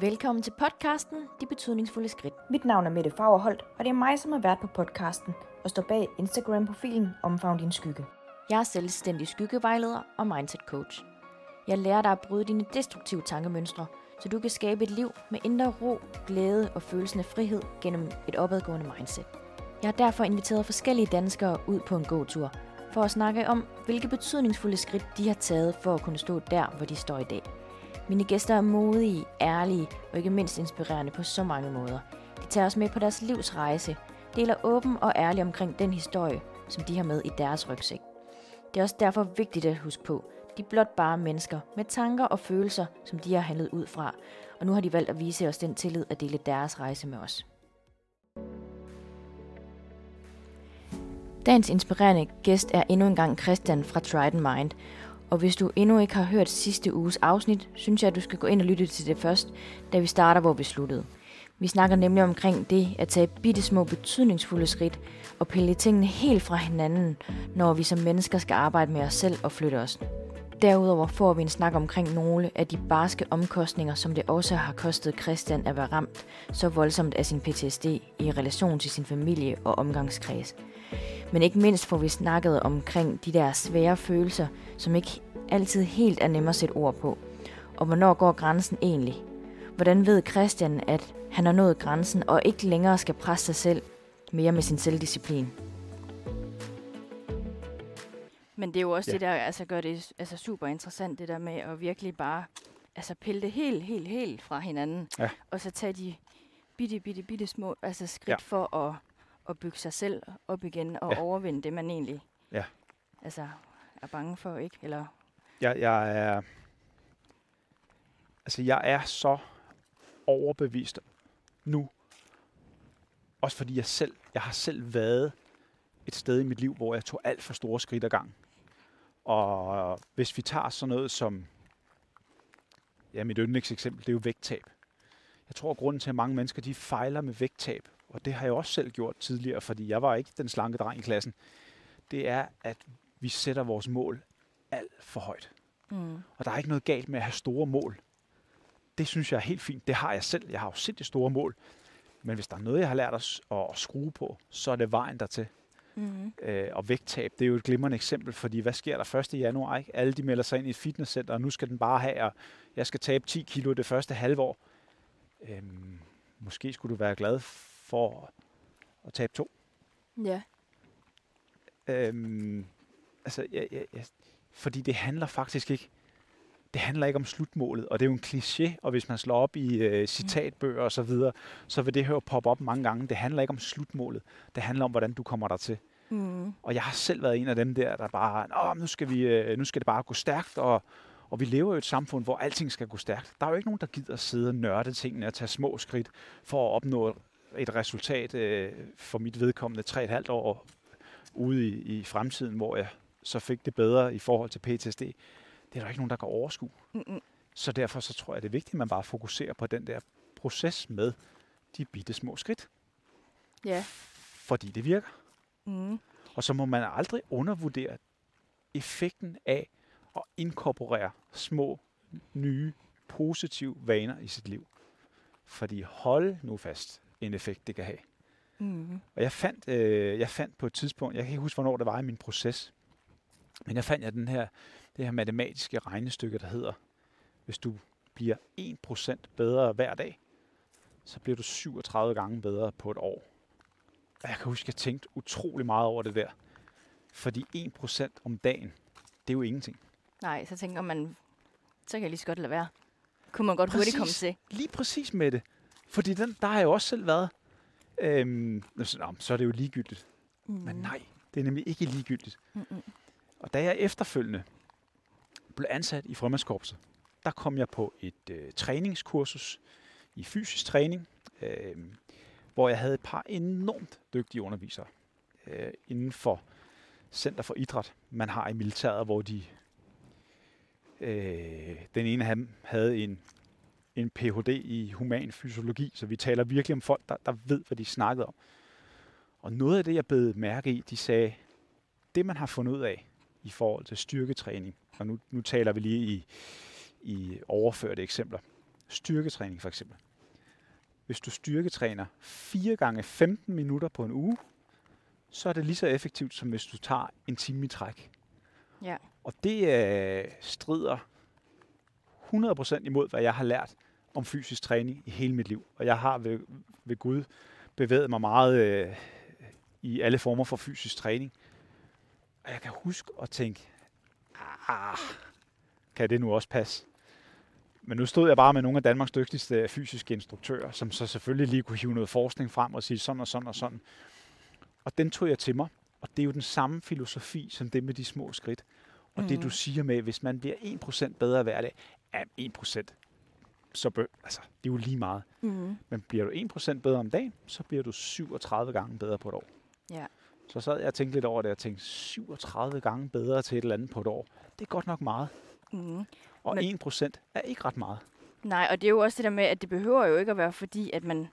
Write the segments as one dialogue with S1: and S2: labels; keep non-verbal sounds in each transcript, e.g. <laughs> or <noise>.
S1: Velkommen til podcasten De Betydningsfulde Skridt.
S2: Mit navn er Mette Fagerholt, og det er mig, som har været på podcasten og står bag Instagram-profilen Omfavn din skygge.
S1: Jeg er selvstændig skyggevejleder og mindset coach. Jeg lærer dig at bryde dine destruktive tankemønstre, så du kan skabe et liv med indre ro, glæde og følelsen af frihed gennem et opadgående mindset. Jeg har derfor inviteret forskellige danskere ud på en gåtur for at snakke om, hvilke betydningsfulde skridt de har taget for at kunne stå der, hvor de står i dag. Mine gæster er modige, ærlige og ikke mindst inspirerende på så mange måder. De tager os med på deres livs rejse, deler åben og ærlig omkring den historie, som de har med i deres rygsæk. Det er også derfor vigtigt at huske på, de er blot bare mennesker med tanker og følelser, som de har handlet ud fra, og nu har de valgt at vise os den tillid at dele deres rejse med os. Dagens inspirerende gæst er endnu engang Christian fra Trident Mind, og hvis du endnu ikke har hørt sidste uges afsnit, synes jeg, at du skal gå ind og lytte til det først, da vi starter, hvor vi sluttede. Vi snakker nemlig omkring det at tage bitte små betydningsfulde skridt og pille tingene helt fra hinanden, når vi som mennesker skal arbejde med os selv og flytte os. Derudover får vi en snak omkring nogle af de barske omkostninger, som det også har kostet Christian at være ramt så voldsomt af sin PTSD i relation til sin familie og omgangskreds. Men ikke mindst får vi snakket omkring de der svære følelser, som ikke altid helt er nemme at sætte ord på. Og hvornår går grænsen egentlig? Hvordan ved Christian, at han har nået grænsen og ikke længere skal presse sig selv mere med sin selvdisciplin? Men det er jo også ja. det der, altså gør det altså super interessant, det der med at virkelig bare altså pille det helt, helt, helt fra hinanden. Ja. Og så tage de bitte, bitte, bitte små altså skridt ja. for at, at bygge sig selv op igen og ja. overvinde det, man egentlig ja. altså, er bange for, ikke? Eller
S3: jeg, jeg er altså jeg er så overbevist nu, også fordi jeg selv, jeg har selv været et sted i mit liv, hvor jeg tog alt for store skridt ad gang. Og hvis vi tager sådan noget som, ja, mit yndlingseksempel, det er jo vægttab. Jeg tror, at grunden til, at mange mennesker de fejler med vægttab, og det har jeg også selv gjort tidligere, fordi jeg var ikke den slanke dreng i klassen, det er, at vi sætter vores mål alt for højt. Mm. Og der er ikke noget galt med at have store mål. Det synes jeg er helt fint. Det har jeg selv. Jeg har jo sindssygt store mål. Men hvis der er noget, jeg har lært at, at skrue på, så er det vejen dertil. Mm. Øh, og vægttab, det er jo et glimrende eksempel, fordi hvad sker der 1. januar? Ikke? Alle de melder sig ind i et fitnesscenter, og nu skal den bare have, og jeg skal tabe 10 kilo det første halvår. Øhm, måske skulle du være glad for at tabe to.
S1: Ja.
S3: Øhm, altså, ja, ja, ja, fordi det handler faktisk ikke det handler ikke om slutmålet, og det er jo en kliché, og hvis man slår op i øh, citatbøger og så videre, så vil det her poppe op mange gange. Det handler ikke om slutmålet, det handler om, hvordan du kommer der til. Mm. Og jeg har selv været en af dem der, der bare, Nå, nu skal, vi, øh, nu skal det bare gå stærkt, og, og vi lever i et samfund, hvor alting skal gå stærkt. Der er jo ikke nogen, der gider at sidde og nørde tingene og tage små skridt for at opnå et resultat øh, for mit vedkommende 3,5 år ude i, i fremtiden, hvor jeg så fik det bedre i forhold til PTSD det er der ikke nogen, der kan overskue. Mm-mm. Så derfor så tror jeg, det er vigtigt, at man bare fokuserer på den der proces med de bitte små skridt.
S1: Ja.
S3: Fordi det virker. Mm. Og så må man aldrig undervurdere effekten af at inkorporere små, nye, positive vaner i sit liv. Fordi hold nu fast en effekt, det kan have. Mm. Og jeg fandt, øh, jeg fandt på et tidspunkt, jeg kan ikke huske, hvornår det var i min proces, men jeg fandt jeg den her det her matematiske regnestykke, der hedder, hvis du bliver 1% bedre hver dag, så bliver du 37 gange bedre på et år. Og jeg kan huske, at jeg tænkte utrolig meget over det der. Fordi 1% om dagen, det er jo ingenting.
S1: Nej, så tænker man, så kan jeg lige så godt lade være. Kunne man godt præcis, hurtigt komme til.
S3: Lige præcis med det. Fordi den, der har jeg også selv været. Øhm, så, så er det jo ligegyldigt. Mm. Men nej, det er nemlig ikke ligegyldigt. Mm-mm. Og da jeg efterfølgende blev ansat i frømandskorpset, der kom jeg på et øh, træningskursus i fysisk træning, øh, hvor jeg havde et par enormt dygtige undervisere øh, inden for Center for Idræt, man har i militæret, hvor de øh, den ene af dem havde en, en Ph.D. i human fysiologi, så vi taler virkelig om folk, der, der ved, hvad de snakkede om. Og noget af det, jeg blev mærke i, de sagde, det man har fundet ud af i forhold til styrketræning, og nu, nu taler vi lige i, i overførte eksempler, styrketræning for eksempel. Hvis du styrketræner 4 gange 15 minutter på en uge, så er det lige så effektivt, som hvis du tager en time i træk.
S4: Ja.
S3: Og det øh, strider 100% imod, hvad jeg har lært om fysisk træning i hele mit liv. Og jeg har ved, ved Gud bevæget mig meget øh, i alle former for fysisk træning. Og jeg kan huske at tænke, ah, kan det nu også passe? Men nu stod jeg bare med nogle af Danmarks dygtigste fysiske instruktører, som så selvfølgelig lige kunne hive noget forskning frem og sige sådan og sådan og sådan. Og den tog jeg til mig. Og det er jo den samme filosofi som det med de små skridt. Og mm. det du siger med, hvis man bliver 1% bedre hver dag, ja, 1%, så bør, altså, det er jo lige meget.
S4: Mm.
S3: Men bliver du 1% bedre om dagen, så bliver du 37 gange bedre på et år.
S4: Ja.
S3: Så sad jeg og tænkte lidt over det, og tænkte 37 gange bedre til et eller andet på et år. Det er godt nok meget.
S4: Mm.
S3: Og
S4: Men-
S3: 1% er ikke ret meget.
S4: Nej, og det er jo også det der med, at det behøver jo ikke at være fordi, at man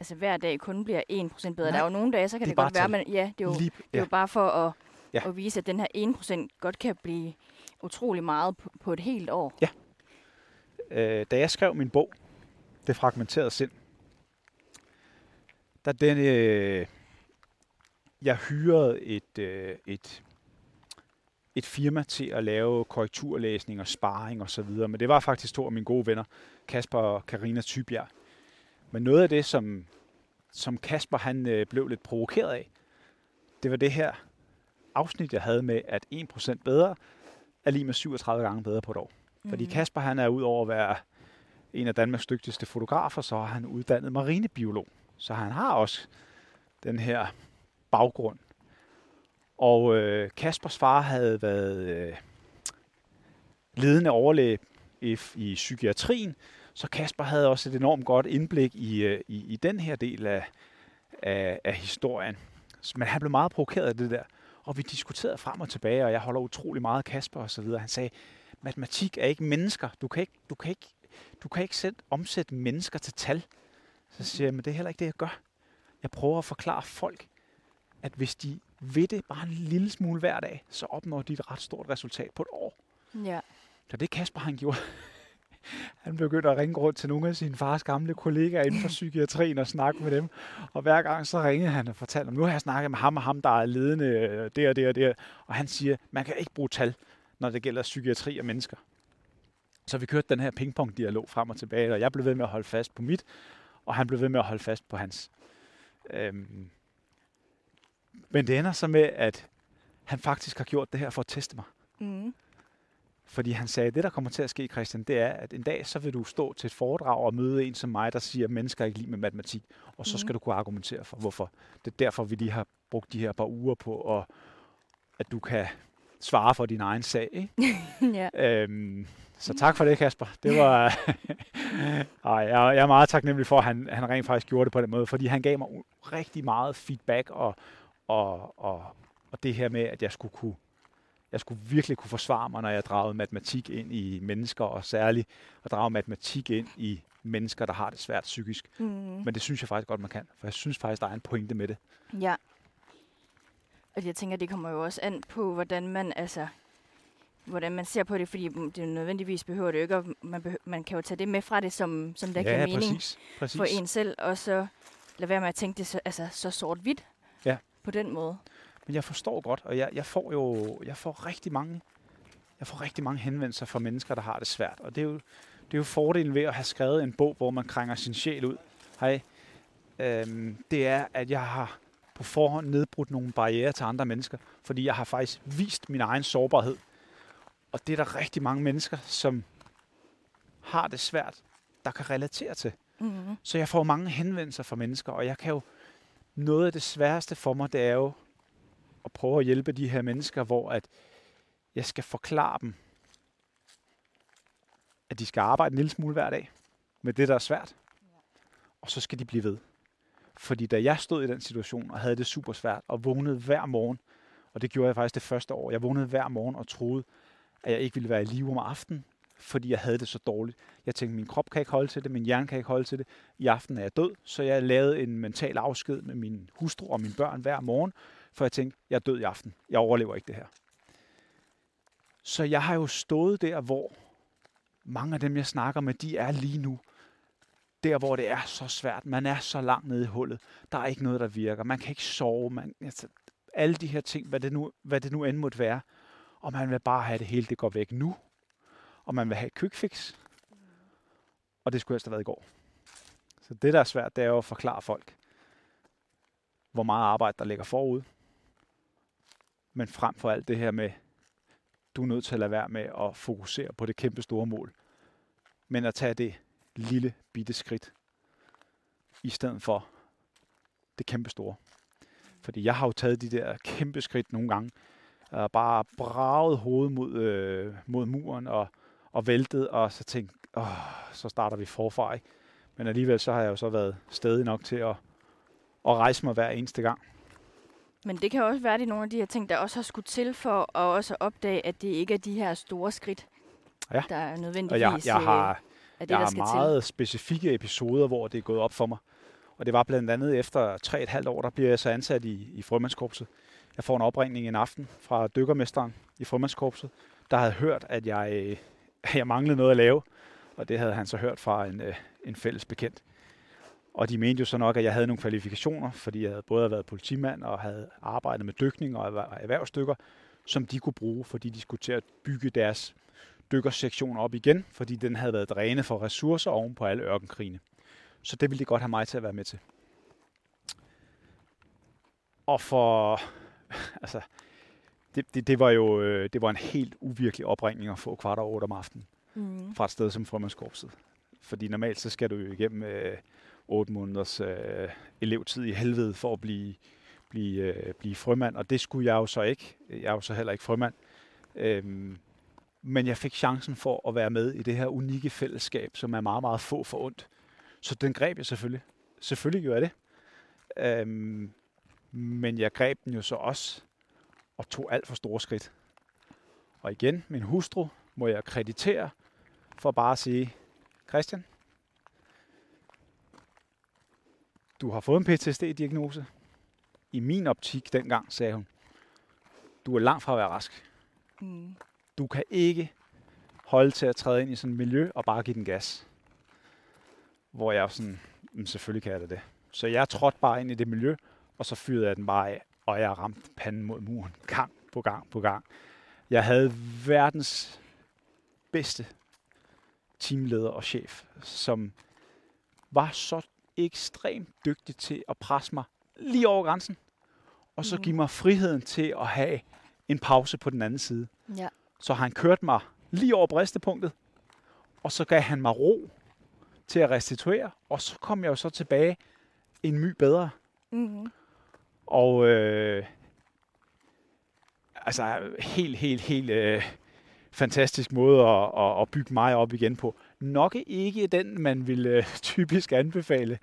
S4: altså hver dag kun bliver 1% bedre.
S3: Nej,
S4: Der er jo nogle dage, så kan
S3: det
S4: det, godt være, men ja, det er jo,
S3: Lige,
S4: det er jo bare for at,
S3: Ja.
S4: ja. at vise, at den her 1% godt kan blive utrolig meget på, på et helt år
S3: øh, da jeg skrev min bog, Det fragmenterede sind, der den, øh, jeg hyrede et, øh, et, et firma til at lave korrekturlæsning og sparring og så videre, men det var faktisk to af mine gode venner, Kasper og Karina Tybjerg. Men noget af det, som, som Kasper han øh, blev lidt provokeret af, det var det her afsnit, jeg havde med, at 1% bedre er lige med 37 gange bedre på et år. Fordi
S4: Mhm.
S3: Kasper han er ud over at være en af Danmarks dygtigste fotografer, så er han uddannet marinebiolog. Så han har også den her baggrund. Og øh, Kaspers far havde været øh, ledende overlæge i, i psykiatrien, så Kasper havde også et enormt godt indblik i, øh, i, i den her del af, af, af historien. Men han blev meget provokeret af det der. Og vi diskuterede frem og tilbage, og jeg holder utrolig meget af Kasper og så videre. Han sagde, matematik er ikke mennesker. Du kan ikke, du kan ikke, du kan ikke selv omsætte mennesker til tal. Så siger jeg, men det er heller ikke det, jeg gør. Jeg prøver at forklare folk, at hvis de ved det bare en lille smule hver dag, så opnår de et ret stort resultat på et år.
S4: Ja.
S3: Så det Kasper han gjorde, <laughs> han begyndte at ringe rundt til nogle af sine fars gamle kollegaer inden for <laughs> psykiatrien og snakke med dem. Og hver gang så ringede han og fortalte om, nu har jeg snakket med ham og ham, der er ledende øh, det og det og det. Og han siger, man kan ikke bruge tal, når det gælder psykiatri og mennesker. Så vi kørte den her pingpong-dialog frem og tilbage, og jeg blev ved med at holde fast på mit, og han blev ved med at holde fast på hans. Øhm. Men det ender så med, at han faktisk har gjort det her for at teste mig.
S4: Mm.
S3: Fordi han sagde, at det, der kommer til at ske, Christian, det er, at en dag, så vil du stå til et foredrag og møde en som mig, der siger, at mennesker ikke lide med matematik. Og så
S4: Mhm.
S3: skal du kunne argumentere for, hvorfor. Det er derfor, vi lige har brugt de her par uger på, at, at du kan svare for din egen sag. Ikke? <laughs>
S4: ja.
S3: Øhm, så tak for det, Kasper. Det var... <laughs> Ej, jeg, er meget taknemmelig for, at han, han rent faktisk gjorde det på den måde, fordi han gav mig rigtig meget feedback og, og, og, og det her med, at jeg skulle kunne jeg skulle virkelig kunne forsvare mig, når jeg dragede matematik ind i mennesker, og særligt at drage matematik ind i mennesker, der har det svært psykisk.
S4: Mm.
S3: Men det synes jeg faktisk godt, man kan, for jeg synes faktisk, der er en pointe med det.
S4: Ja. Og jeg tænker, det kommer jo også an på, hvordan man altså hvordan man ser på det, fordi det nødvendigvis behøver det jo ikke, at man, behøver, man kan jo tage det med fra det, som, som der
S3: ja,
S4: giver mening
S3: præcis. præcis.
S4: for en selv, og så lade være med at tænke det så, altså, så sort-hvidt
S3: Ja.
S4: på den måde.
S3: Men jeg forstår godt, og jeg, jeg får jo jeg får rigtig mange jeg får rigtig mange henvendelser fra mennesker, der har det svært. Og det er jo, det er jo fordelen ved at have skrevet en bog, hvor man krænger sin sjæl ud. Hej. Øhm, det er, at jeg har på forhånd nedbrudt nogle barriere til andre mennesker, fordi jeg har faktisk vist min egen sårbarhed. Og det er der rigtig mange mennesker, som har det svært, der kan relatere til.
S4: Mm.
S3: Så jeg får mange henvendelser fra mennesker, og jeg kan jo... Noget af det sværeste for mig, det er jo at prøve at hjælpe de her mennesker, hvor at jeg skal forklare dem, at de skal arbejde en lille smule hver dag med det, der er svært. Og så skal de blive ved. Fordi da jeg stod i den situation og havde det super svært og vågnede hver morgen, og det gjorde jeg faktisk det første år, jeg vågnede hver morgen og troede, at jeg ikke ville være i live om aftenen, fordi jeg havde det så dårligt. Jeg tænkte, min krop kan ikke holde til det, min hjerne kan ikke holde til det. I aften er jeg død, så jeg lavede en mental afsked med min hustru og mine børn hver morgen, for jeg tænkte, jeg er død i aften. Jeg overlever ikke det her. Så jeg har jo stået der, hvor mange af dem, jeg snakker med, de er lige nu der, hvor det er så svært. Man er så langt nede i hullet. Der er ikke noget, der virker. Man kan ikke sove. Man, altså, alle de her ting, hvad det, nu, hvad det nu end måtte være. Og man vil bare have det hele, det går væk nu. Og man vil have et quick fix. Og det skulle helst have været i går. Så det, der er svært, det er jo at forklare folk, hvor meget arbejde, der ligger forud. Men frem for alt det her med, du er nødt til at lade være med at fokusere på det kæmpe store mål. Men at tage det lille bitte skridt, i stedet for det kæmpe store. Fordi jeg har jo taget de der kæmpe skridt nogle gange, og bare braget hovedet mod, øh, mod muren og, og væltet, og så tænkt, åh, så starter vi forfra. Ikke? Men alligevel så har jeg jo så været stedig nok til at, at rejse mig hver eneste gang.
S4: Men det kan også være, at det er nogle af de her ting, der også har skudt til for at også opdage, at det ikke er de her store skridt,
S3: ja.
S4: der er nødvendigvis
S3: og jeg, jeg har,
S4: er det, der
S3: har
S4: skal
S3: meget specifikke episoder, hvor det er gået op for mig. Og det var blandt andet efter 3,5 år, der bliver jeg så ansat i, i frømandskorpset. Jeg får en opringning en aften fra dykkermesteren i frømandskorpset, der havde hørt, at jeg, øh, <laughs> jeg manglede noget at lave. Og det havde han så hørt fra en, øh, en fælles bekendt. Og de mente jo så nok, at jeg havde nogle kvalifikationer, fordi jeg havde både været politimand og havde arbejdet med dykning og erhvervsdykker, som de kunne bruge, fordi de skulle til at bygge deres dykkersektion op igen, fordi den havde været drænet for ressourcer oven på alle ørkenkrigene. Så det ville de godt have mig til at være med til. Og for, <laughs> altså, det, det, det var jo øh, det var en helt uvirkelig opringning at få kvart over otte om aftenen
S4: mm.
S3: fra et sted som Frømandskorpset. Fordi normalt så skal du jo igennem øh, 8 måneders øh, elevtid i helvede for at blive, blive, øh, blive frømand, og det skulle jeg jo så ikke. Jeg er jo så heller ikke frømand. Øhm, men jeg fik chancen for at være med i det her unikke fællesskab, som er meget, meget få for ondt. Så den greb jeg selvfølgelig. Selvfølgelig gjorde jeg det. Øhm, men jeg greb den jo så også og tog alt for store skridt. Og igen, min hustru må jeg kreditere for bare at sige, Christian, du har fået en PTSD-diagnose. I min optik dengang, sagde hun, du er langt fra at være rask.
S4: Mm.
S3: Du kan ikke holde til at træde ind i sådan et miljø og bare give den gas. Hvor jeg sådan, mm, selvfølgelig kan jeg da det. Så jeg trådte bare ind i det miljø, og så fyrede jeg den bare af, og jeg ramte panden mod muren gang på gang på gang. Jeg havde verdens bedste teamleder og chef, som var så ekstremt dygtig til at presse mig lige over grænsen, og så give mig friheden til at have en pause på den anden side.
S4: Ja.
S3: Så han kørte mig lige over bristepunktet, og så gav han mig ro til at restituere, og så kom jeg jo så tilbage en my bedre.
S4: Mm.
S3: Og øh, altså helt, helt, helt øh, fantastisk måde at, at, at bygge mig op igen på. Nok ikke den, man ville øh, <laughs> typisk anbefale,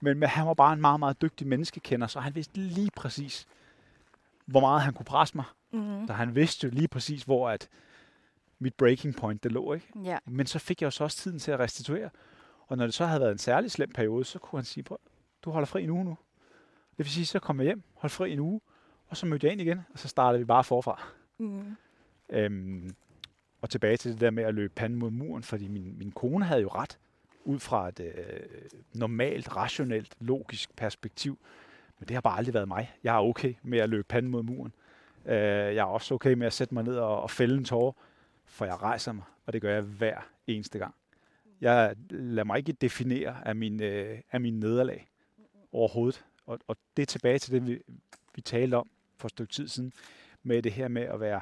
S3: men, men han var bare en meget, meget dygtig menneskekender, så han vidste lige præcis, hvor meget han kunne presse mig.
S4: Mm.
S3: Så han vidste jo lige præcis, hvor at mit breaking point det lå. Ikke?
S4: Ja.
S3: Men så fik jeg jo så også tiden til at restituere. Og når det så havde været en særlig slem periode, så kunne han sige, "Prøv, du holder fri en uge nu. Det vil sige, så kom jeg hjem, holdt fri en uge, og så mødte jeg ind igen, og så startede vi bare forfra.
S4: Mm.
S3: Øhm, og tilbage til det der med at løbe panden mod muren, fordi min, min kone havde jo ret, ud fra et øh, normalt, rationelt, logisk perspektiv. Men det har bare aldrig været mig. Jeg er okay med at løbe panden mod muren. Øh, jeg er også okay med at sætte mig ned og, og fælde en tårer, for jeg rejser mig, og det gør jeg hver eneste gang. Jeg lader mig ikke definere af min, øh, af min nederlag overhovedet. Og, og det er tilbage til det, vi, vi talte om for et stykke tid siden, med det her med at være,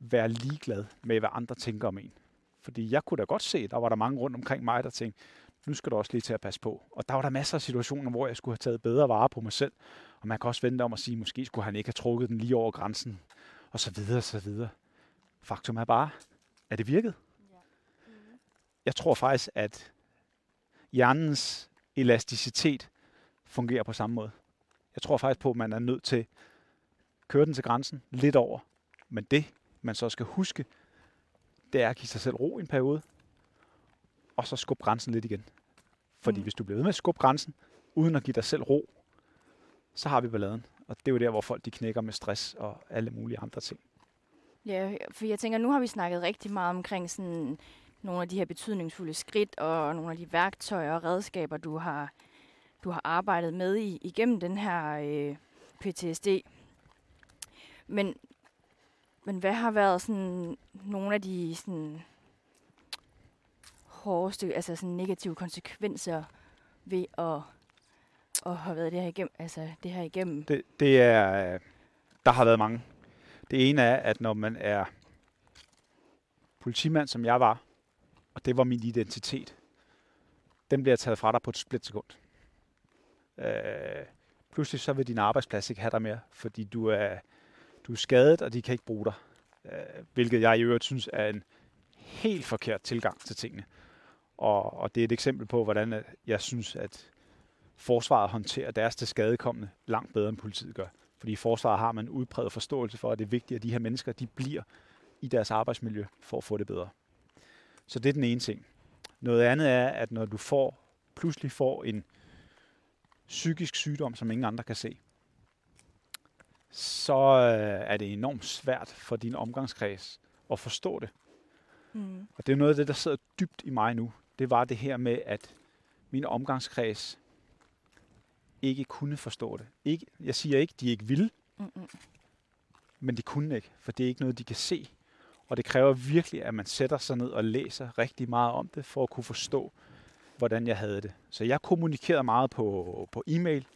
S3: være ligeglad med, hvad andre tænker om en. Fordi jeg kunne da godt se, der var der mange rundt omkring mig, der tænkte, nu skal du også lige til at passe på. Og der var der masser af situationer, hvor jeg skulle have taget bedre vare på mig selv. Og man kan også vente om at sige, måske skulle han ikke have trukket den lige over grænsen. Og så videre, og så videre. Faktum er bare, at det virkede. Jeg tror faktisk, at hjernens elasticitet fungerer på samme måde. Jeg tror faktisk på, at man er nødt til at køre den til grænsen lidt over. Men det, man så skal huske, det er at give sig selv ro i en periode, og så skubbe grænsen lidt igen. Fordi
S4: mm.
S3: hvis du bliver ved med at skubbe grænsen, uden at give dig selv ro, så har vi balladen. Og det er jo der, hvor folk de knækker med stress og alle mulige andre ting.
S4: Ja, for jeg tænker, nu har vi snakket rigtig meget omkring sådan, nogle af de her betydningsfulde skridt og nogle af de værktøjer og redskaber, du har, du har arbejdet med i, igennem den her øh, PTSD. Men, men hvad har været sådan nogle af de sådan, hårdeste, altså sådan negative konsekvenser ved at, at have været det her igennem? Altså det her igennem?
S3: Det, det er, øh, der har været mange. Det ene er, at når man er politimand, som jeg var, og det var min identitet, den bliver taget fra dig på et splitsekund. Øh, pludselig så vil din arbejdsplads ikke have dig mere, fordi du er, du er skadet, og de kan ikke bruge dig. Øh, hvilket jeg i øvrigt synes er en helt forkert tilgang til tingene. Og, og det er et eksempel på, hvordan øh, jeg synes, at forsvaret håndterer deres til skadekommende langt bedre, end politiet gør. Fordi i forsvaret har man en udpræget forståelse for, at det er vigtigt, at de her mennesker de bliver i deres arbejdsmiljø for at få det bedre. Så det er den ene ting. Noget andet er, at når du får pludselig får en psykisk sygdom, som ingen andre kan se, så øh, er det enormt svært for din omgangskreds at forstå det. Mm. Og det er noget af det, der sidder dybt i mig nu. Det var det her med, at min omgangskreds ikke kunne forstå det. Ikke, jeg siger ikke, de ikke ville, Mm-mm. men de kunne ikke, for det er ikke noget, de kan se. Og det kræver virkelig, at man sætter sig ned og læser rigtig meget om det, for at kunne forstå, hvordan jeg havde det. Så jeg kommunikerede meget på, på e-mail,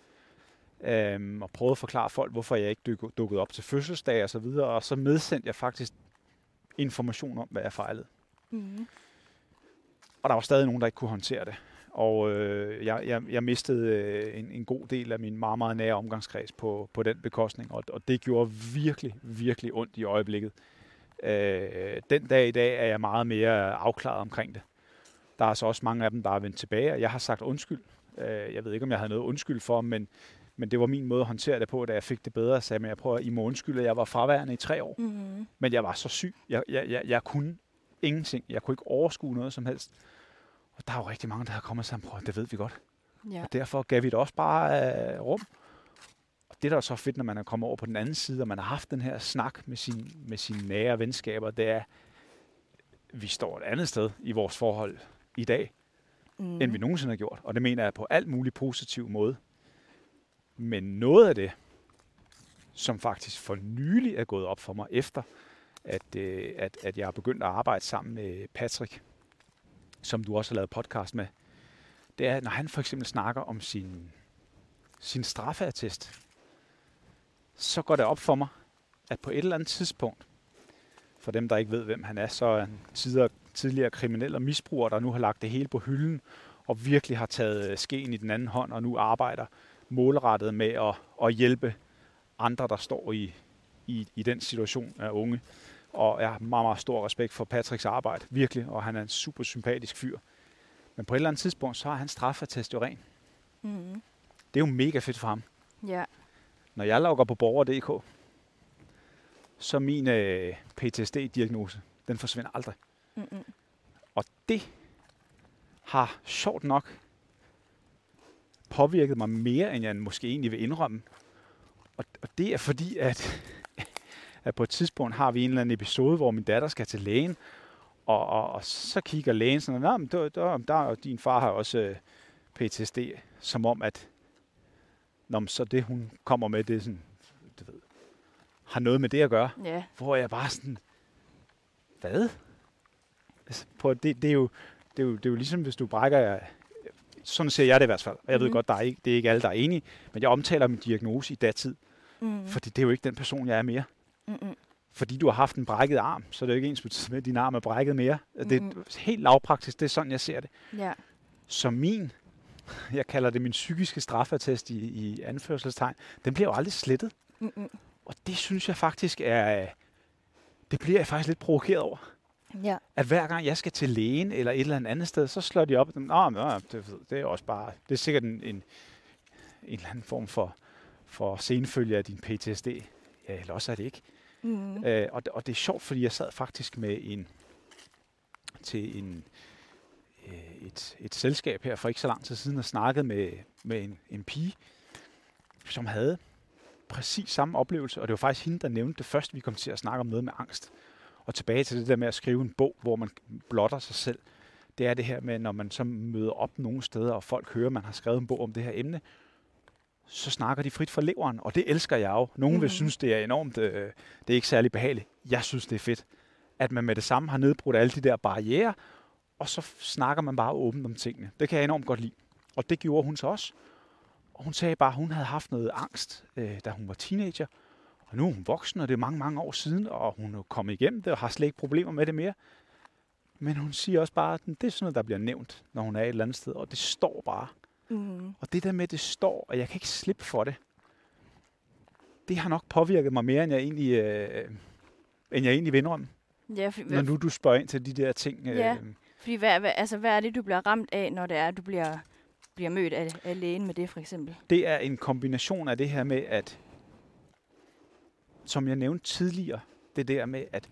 S3: øhm, og prøvede at forklare folk, hvorfor jeg ikke dukkede op til fødselsdag og så videre, og så medsendte jeg faktisk information om, hvad jeg fejlede. Mm. Og der var stadig nogen, der ikke kunne håndtere det. Og øh, jeg, jeg, jeg mistede øh, en, en god del af min meget, meget nære omgangskreds på, på den bekostning, og, og det gjorde virkelig, virkelig ondt i øjeblikket. Øh, den dag i dag er jeg meget mere afklaret omkring det. Der er så også mange af dem, der er vendt tilbage, og jeg har sagt undskyld. Øh, jeg ved ikke, om jeg havde noget undskyld for, men, men det var min måde at håndtere det på, da jeg fik det bedre. Så jeg prøver, I må undskylde, jeg var fraværende i tre år. Mm-hmm. Men jeg var så syg. Jeg, jeg, jeg, jeg kunne ingenting. Jeg kunne ikke overskue noget som helst. Og der er jo rigtig mange, der har kommet sammen, prøv, det ved vi godt. Ja. Og derfor gav vi det også bare uh, rum. Og det, der er så fedt, når man er kommet over på den anden side, og man har haft den her snak med, sin, med sine nære venskaber, det er, vi står et andet sted i vores forhold i dag, mm. end vi nogensinde har gjort. Og det mener jeg på alt muligt positiv måde. Men noget af det, som faktisk for nylig er gået op for mig efter, at, øh, at, at jeg har begyndt at arbejde sammen med Patrick, som du også har lavet podcast med, det er, når han for eksempel snakker om sin, sin straffeattest, så går det op for mig, at på et eller andet tidspunkt, for dem, der ikke ved, hvem han er, så er han tidligere, tidligere kriminel og misbruger, der nu har lagt det hele på hylden, og virkelig har taget øh, skeen i den anden hånd, og nu arbejder målrettet med at, at hjælpe andre, der står i, i, i den situation af unge. Og jeg har meget, meget stor respekt for Patricks arbejde, virkelig, og han er en super sympatisk fyr. Men på et eller andet tidspunkt, så har han straffetest jo ren. Mm. Det er jo mega fedt for ham.
S4: Ja.
S3: Når jeg logger på borger.dk, så min øh, PTSD-diagnose, den forsvinder aldrig. Mm-mm. Og det har sjovt nok påvirket mig mere, end jeg måske egentlig vil indrømme. Og, og det er fordi, at, at på et tidspunkt har vi en eller anden episode, hvor min datter skal til lægen, og, og, og så kigger lægen sådan, at der, der, der, din far har også øh, PTSD, som om, at når så det, hun kommer med, det er sådan, du ved, har noget med det at gøre.
S4: Ja.
S3: Hvor jeg bare sådan, hvad? Altså, på, det, det, er jo, det, er jo, det er jo ligesom, hvis du brækker sådan ser jeg det i hvert fald. Og jeg mm. ved mhm. godt, der er ikke, det er ikke alle, der er enige. Men jeg omtaler min diagnose i datid. Mm. Fordi det er jo ikke den person, jeg er mere. Mm-mm. Fordi du har haft en brækket arm, så det er jo ikke ens med, at din arm er brækket mere. Mm-hmm. Det er helt lavpraktisk, det er sådan, jeg ser det.
S4: Ja.
S3: Så min, jeg kalder det min psykiske straffetest i, i anførselstegn, den bliver jo aldrig slettet. Mm-mm. Og det synes jeg faktisk er, det bliver jeg faktisk lidt provokeret over.
S4: Ja.
S3: At hver gang jeg skal til lægen eller et eller andet sted, så slår de op, at Nå, det, det er også bare, det er sikkert en, en, en eller anden form for, for senfølge af din PTSD. Ja, eller også er det ikke. Mm. Øh, og, og det er sjovt, fordi jeg sad faktisk med en til en, øh, et, et selskab her for ikke så lang tid siden og snakkede med, med en, en pige, som havde præcis samme oplevelse, og det var faktisk hende, der nævnte det først, vi kom til at snakke om noget med angst. Og tilbage til det der med at skrive en bog, hvor man blotter sig selv. Det er det her med, når man så møder op nogle steder, og folk hører, at man har skrevet en bog om det her emne, så snakker de frit fra leveren, og det elsker jeg jo. Nogle mm. vil
S4: Mhm.
S3: synes, det er enormt, øh, det er ikke særlig behageligt. Jeg synes, det er fedt, at man med det samme har nedbrudt alle de der barriere, og så snakker man bare åbent om tingene. Det kan jeg enormt godt lide. Og det gjorde hun så også. Og hun sagde bare, at hun havde haft noget angst, øh, da hun var teenager. Og nu er hun voksen, og det er mange, mange år siden, og hun er kommet igennem det, og har slet ikke problemer med det mere. Men hun siger også bare, at det er sådan noget, der bliver nævnt, når hun er et eller andet sted, og det står bare.
S4: Mm.
S3: Og det der med, at det står, og jeg kan ikke slippe for det, det har nok påvirket mig mere, end jeg egentlig, øh, end jeg egentlig vil indrømme.
S4: Ja, fordi,
S3: Når nu du spørger ind til de der ting. Øh,
S4: Ja. fordi hvad, hvad, altså, hvad er det, du bliver ramt af, når det er, at du bliver, bliver mødt af, af lægen med det, for eksempel?
S3: Det er en kombination af det her med, at, som jeg nævnte tidligere, det der med, at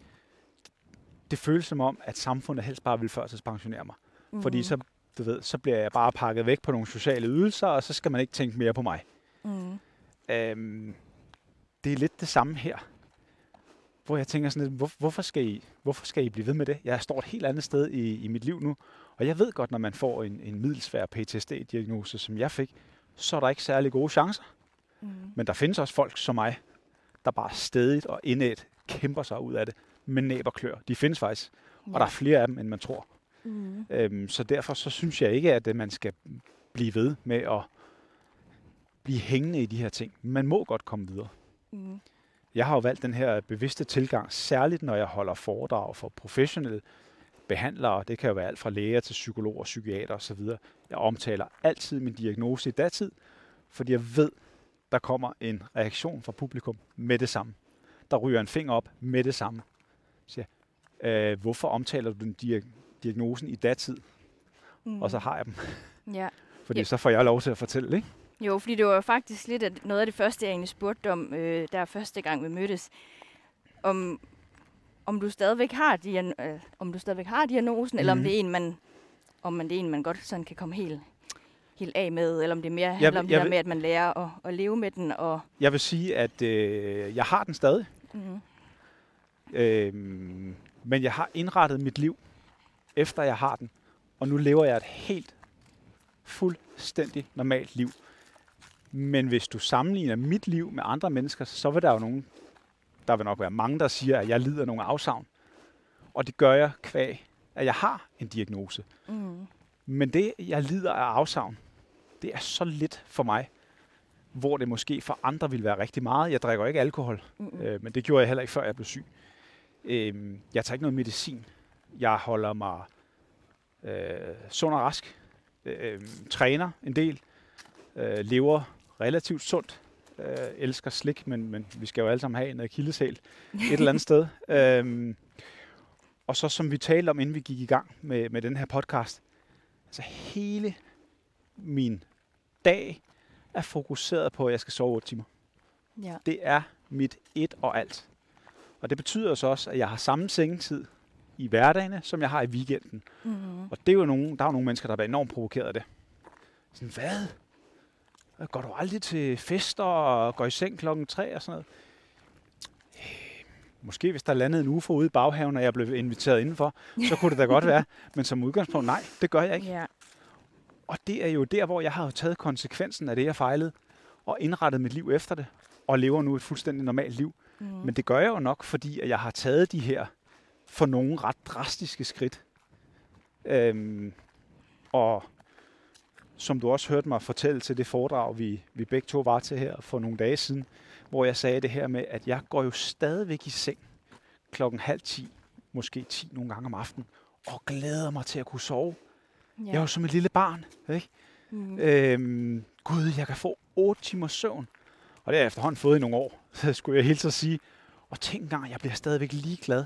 S3: det føles som om, at samfundet helst bare vil førtidspensionere mig. Mm. Fordi så, du ved, så bliver jeg bare pakket væk på nogle sociale ydelser, og så skal man ikke tænke mere på mig.
S4: Mm.
S3: Øhm, det er lidt det samme her. Hvor jeg tænker sådan lidt, hvor, hvorfor, skal I, hvorfor skal I blive ved med det? Jeg står et helt andet sted i, i mit liv nu. Og jeg ved godt, når man får en, en middelsvær PTSD-diagnose, som jeg fik, så er der ikke særlig gode chancer.
S4: Mm.
S3: Men der findes også folk som mig, der bare stedigt og indædt kæmper sig ud af det med næb og klør. De findes faktisk, og der er flere af dem, end man tror.
S4: Mm.
S3: Øhm, så derfor så synes jeg ikke, at øh, man skal blive ved med at blive hængende i de her ting. Man må godt komme videre.
S4: Mm.
S3: Jeg har jo valgt den her bevidste tilgang, særligt når jeg holder foredrag for professionelle behandlere. Det kan jo være alt fra læger til psykologer, psykiater osv. Jeg omtaler altid min diagnose i datid, fordi jeg ved, der kommer en reaktion fra publikum med det samme. Der ryger en finger op med det samme. Så øh, hvorfor omtaler du den dia- diagnosen i datid?
S4: Mm.
S3: Og så har jeg dem,
S4: Ja. <laughs>
S3: fordi
S4: Ja.
S3: så får jeg lov til at fortælle, ikke?
S4: Jo, fordi det var faktisk lidt af, noget af det første, jeg egentlig spurgte om, øh, der første gang vi mødtes. Om, om du stadigvæk har, diagn- øh, om du stadigvæk har diagnosen, mm. eller om
S3: Mhm.
S4: det er en, man, om man det er en, man godt sådan kan komme helt, helt af med, eller om det mere
S3: vil-
S4: handler om det
S3: jeg
S4: der
S3: vil-
S4: med, at man lærer at, at leve med den. Og,
S3: Jeg vil sige, at øh, jeg har den stadig.
S4: mm,
S3: Øhm, men jeg har indrettet mit liv, efter jeg har den. Og nu lever jeg et helt fuldstændig normalt liv. Men hvis du sammenligner mit liv med andre mennesker, så vil der jo nogen, der vil nok være mange, der siger, at jeg lider nogle afsavn. Og det gør jeg kvæg, at jeg har en diagnose.
S4: mm,
S3: Men det, jeg lider af afsavn, det er så lidt for mig, hvor det måske for andre vil være rigtig meget. Jeg drikker ikke alkohol,
S4: mm,
S3: Øh, men det gjorde jeg heller ikke, før jeg blev syg. Øh, jeg tager ikke noget medicin. Jeg holder mig øh, sund og rask. Øh, træner en del. Øh, lever relativt sundt. Øh, elsker slik, men, men vi skal jo alle sammen have en kildesæl et eller andet <laughs> sted. Øh, og så som vi talte om, inden vi gik i gang med, med den her podcast, altså hele min dag er fokuseret på, at jeg skal sove 8 timer
S4: ja.
S3: det er mit et og alt. Og det betyder så også, at jeg har samme sengetid i hverdagene, som jeg har i weekenden.
S4: Mm,
S3: Og det er jo nogen, der er jo nogle mennesker, der bliver enormt provokeret af det. Sådan, hvad? Går du aldrig til fester og går i seng klokken 3 og sådan noget? Øh, Måske hvis der landede en UFO ude i baghaven, og jeg blev inviteret indenfor, så kunne det da godt være. <laughs> Men som udgangspunkt, nej, det gør jeg ikke.
S4: ja.
S3: Og det er jo der, hvor jeg har taget konsekvensen af det, jeg fejlede, og indrettet mit liv efter det, og lever nu et fuldstændig normalt liv.
S4: Mm,
S3: Men det gør jeg jo nok, fordi at jeg har taget de her for nogle ret drastiske skridt. Øhm, og som du også hørte mig fortælle til det foredrag, vi, vi begge to var til her for nogle dage siden, hvor jeg sagde det her med, at jeg går jo stadigvæk i seng klokken halv ti, måske 10 nogle gange om aftenen, og glæder mig til at kunne sove.
S4: ja.
S3: Jeg er jo som et lille barn, ikke?
S4: mm,
S3: Øhm, Gud, jeg kan få 8 timers søvn. Og det har jeg efterhånden fået i nogle år, <laughs> så skulle jeg helt så sige. Og tænk engang, jeg bliver stadigvæk lige glad,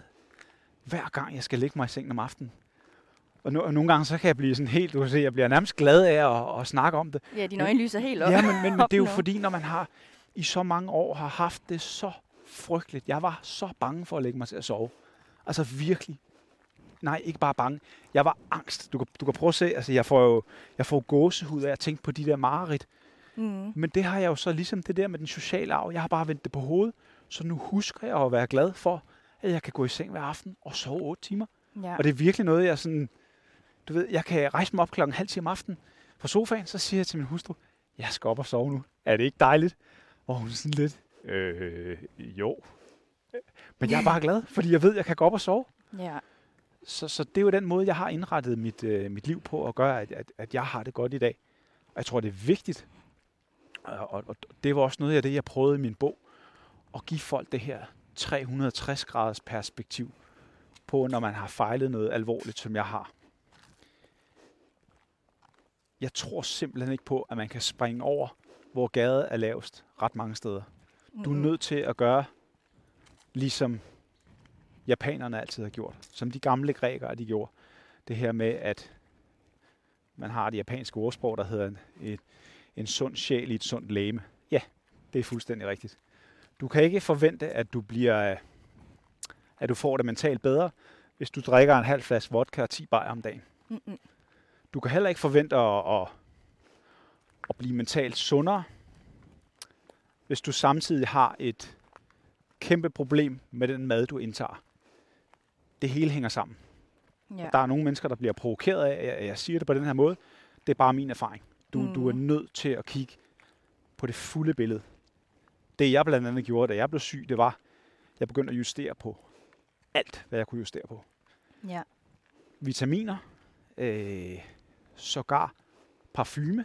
S3: hver gang jeg skal lægge mig i sengen om aftenen. Og, no- og nogle gange så kan jeg blive sådan helt, du kan se, jeg bliver nærmest glad af at, at snakke om det.
S4: ja, dine øjne lyser helt op.
S3: Ja, men, men, men det er jo <laughs> fordi, når man har i så mange år har haft det så frygteligt. Jeg var så bange for at lægge mig til at sove. Altså virkelig. Nej, ikke bare bange. Jeg var angst. Du kan, du kan prøve at se, altså jeg får jo jeg får gåsehud af at tænke på de der mareridt.
S4: Mm,
S3: Men det har jeg jo så ligesom det der med den sociale arv. Jeg har bare vendt det på hovedet. Så nu husker jeg at være glad for, at jeg kan gå i seng hver aften og sove 8 timer.
S4: Ja.
S3: Og det er virkelig noget, jeg sådan, du ved, jeg kan rejse mig op klokken halv time om aftenen på sofaen, så siger jeg til min hustru, jeg skal op og sove nu. Er det ikke dejligt? Og hun er sådan lidt, øh, jo. Men jeg er bare glad, fordi jeg ved, jeg kan gå op og sove.
S4: ja.
S3: Så, så det er jo den måde, jeg har indrettet mit, øh, mit liv på, og gør, at, at, at jeg har det godt i dag. Og jeg tror, det er vigtigt, og, og, og det var også noget af det, jeg prøvede i min bog, at give folk det her 360 graders perspektiv på, når man har fejlet noget alvorligt, som jeg har. Jeg tror simpelthen ikke på, at man kan springe over, hvor gaden er lavest ret mange steder. Du er nødt til at gøre, ligesom japanerne altid har gjort. Som de gamle grækere, de gjorde. Det her med, at man har det japanske ordsprog, der hedder en, et, en sund sjæl i et sundt læme. Ja, det er fuldstændig rigtigt. Du kan ikke forvente, at du bliver at du får det mentalt bedre, hvis du drikker en halv flaske vodka og 10 bajer om dagen.
S4: Mm-mm.
S3: Du kan heller ikke forvente at, at, at blive mentalt sundere, hvis du samtidig har et kæmpe problem med den mad, du indtager. Det hele hænger sammen.
S4: Ja.
S3: Der er nogle mennesker, der bliver provokeret af, at jeg siger det på den her måde. Det er bare min erfaring. Du, mm. du er
S4: Mhm.
S3: nødt til at kigge på det fulde billede. Det jeg blandt andet gjorde, da jeg blev syg, det var, at jeg begyndte at justere på alt, hvad jeg kunne justere på.
S4: ja.
S3: Vitaminer, øh, sågar parfume.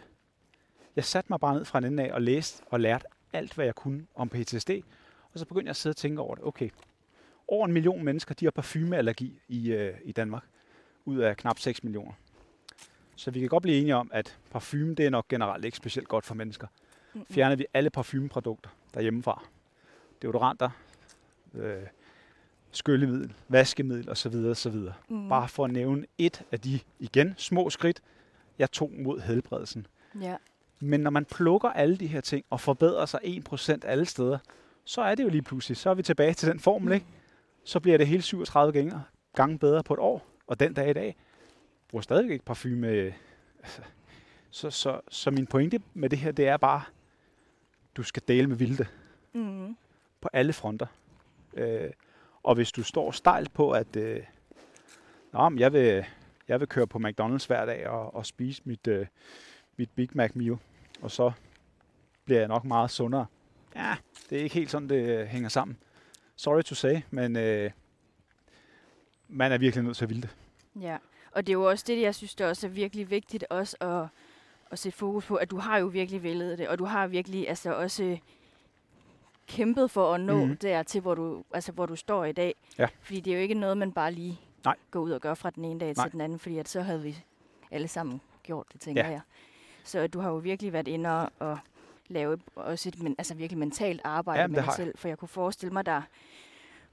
S3: Jeg satte mig bare ned fra en ende af og læste og lærte alt, hvad jeg kunne om PTSD. Og så begyndte jeg at sidde og tænke over det. Okay, over en million mennesker, de har parfumeallergi i, øh, i Danmark. Ud af knap 6 millioner. Så vi kan godt blive enige om, at parfume, det er nok generelt ikke specielt godt for mennesker. Fjerner vi alle parfumeprodukter derhjemmefra. Deodoranter, øh, skyllemiddel, vaskemiddel osv. osv.
S4: Mm.
S3: Bare for at nævne et af de, igen, små skridt, jeg tog mod helbredelsen.
S4: Ja.
S3: Men når man plukker alle de her ting og forbedrer sig 1% alle steder, så er det jo lige pludselig, så er vi tilbage til den formel, ikke? Så bliver det hele 37 gange, gange bedre på et år, og den dag i dag bruger stadigvæk ikke parfume. øh, Altså, så, så, så min pointe med det her, det er bare, du skal dele med vilde
S4: Mm.
S3: på alle fronter. Øh, og hvis du står stejlt på, at øh, Nå, men jeg, vil, jeg vil køre på McDonald's hver dag og, og spise mit, øh, mit Big Mac meal, og så bliver jeg nok meget sundere. Ja, det er ikke helt sådan, det øh, hænger sammen. Sorry to say, men øh, man er virkelig nødt til at ville det.
S4: Ja, og det er jo også det, jeg synes, det også er virkelig vigtigt også at, at sætte fokus på, at du har jo virkelig vælget det, og du har virkelig altså også kæmpet for at nå
S3: Mhm.
S4: mm-hmm. dertil, hvor du, altså, hvor du står i dag.
S3: Ja.
S4: Fordi det er jo ikke noget, man bare lige
S3: Nej.
S4: går ud og gør fra den ene dag
S3: Nej.
S4: til den anden, fordi at så havde vi alle sammen gjort det, tænker
S3: Ja.
S4: jeg. Så du har jo virkelig været inde og, og lave også et men, altså virkelig mentalt arbejde
S3: Jamen,
S4: med dig selv, for jeg kunne forestille mig, der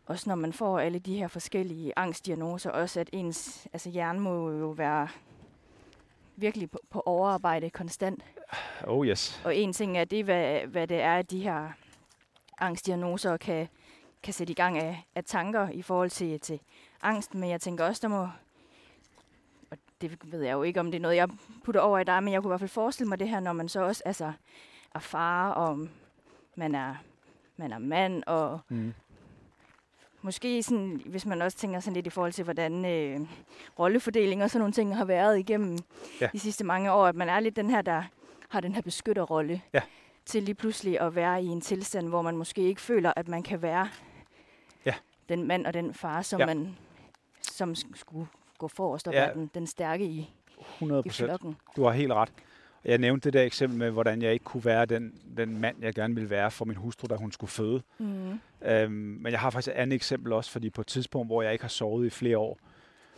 S4: også når man får alle de her forskellige angstdiagnoser, også at ens altså hjerne må jo være virkelig på, på overarbejde konstant.
S3: Oh yes.
S4: Og en ting er det, hvad, hvad det er, at de her angstdiagnoser kan, kan sætte i gang af, af tanker i forhold til, til angst. Men jeg tænker også, der må... Og det ved jeg jo ikke, om det er noget, jeg putter over i dig, men jeg kunne i hvert fald forestille mig det her, når man så også altså, er far, og man er, man er mand, og
S3: Mm.
S4: Måske sådan, hvis man også tænker sådan lidt i forhold til, hvordan øh, rollefordeling og sådan nogle ting har været igennem
S3: Ja.
S4: de sidste mange år, at man er lidt den her, der har den her beskytterrolle,
S3: Ja.
S4: til lige pludselig at være i en tilstand, hvor man måske ikke føler, at man kan være
S3: Ja.
S4: den mand og den far, som
S3: Ja.
S4: man som sk- skulle gå forrest og
S3: Ja.
S4: være den, den stærke i,
S3: 100
S4: i
S3: procent.
S4: flokken.
S3: Du har helt ret. Jeg nævnte det der eksempel med, hvordan jeg ikke kunne være den, den mand, jeg gerne ville være for min hustru, da hun skulle føde.
S4: Mm.
S3: Øhm, men jeg har faktisk et andet eksempel også, fordi på et tidspunkt, hvor jeg ikke har sovet i flere år,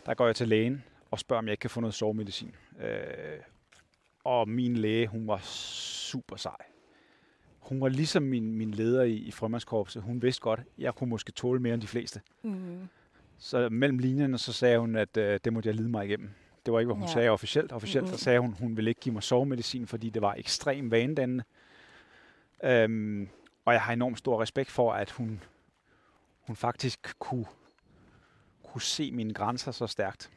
S3: der går jeg til lægen og spørger, om jeg ikke kan få noget sovemedicin. Øh, og min læge, hun var super sej. Hun var ligesom min, min leder i, i frømandskorpset. Hun vidste godt, jeg kunne måske tåle mere end de fleste.
S4: Mm.
S3: Så mellem linjerne, så sagde hun, at øh, det måtte jeg lide mig igennem. Det var ikke, hvad hun Ja. sagde officielt. Officielt
S4: Mhm.
S3: så sagde hun, hun ville ikke give mig sovemedicin, fordi det var ekstrem vanedannende. Øhm, og jeg har enormt stor respekt for, at hun, hun faktisk kunne, kunne se mine grænser så stærkt.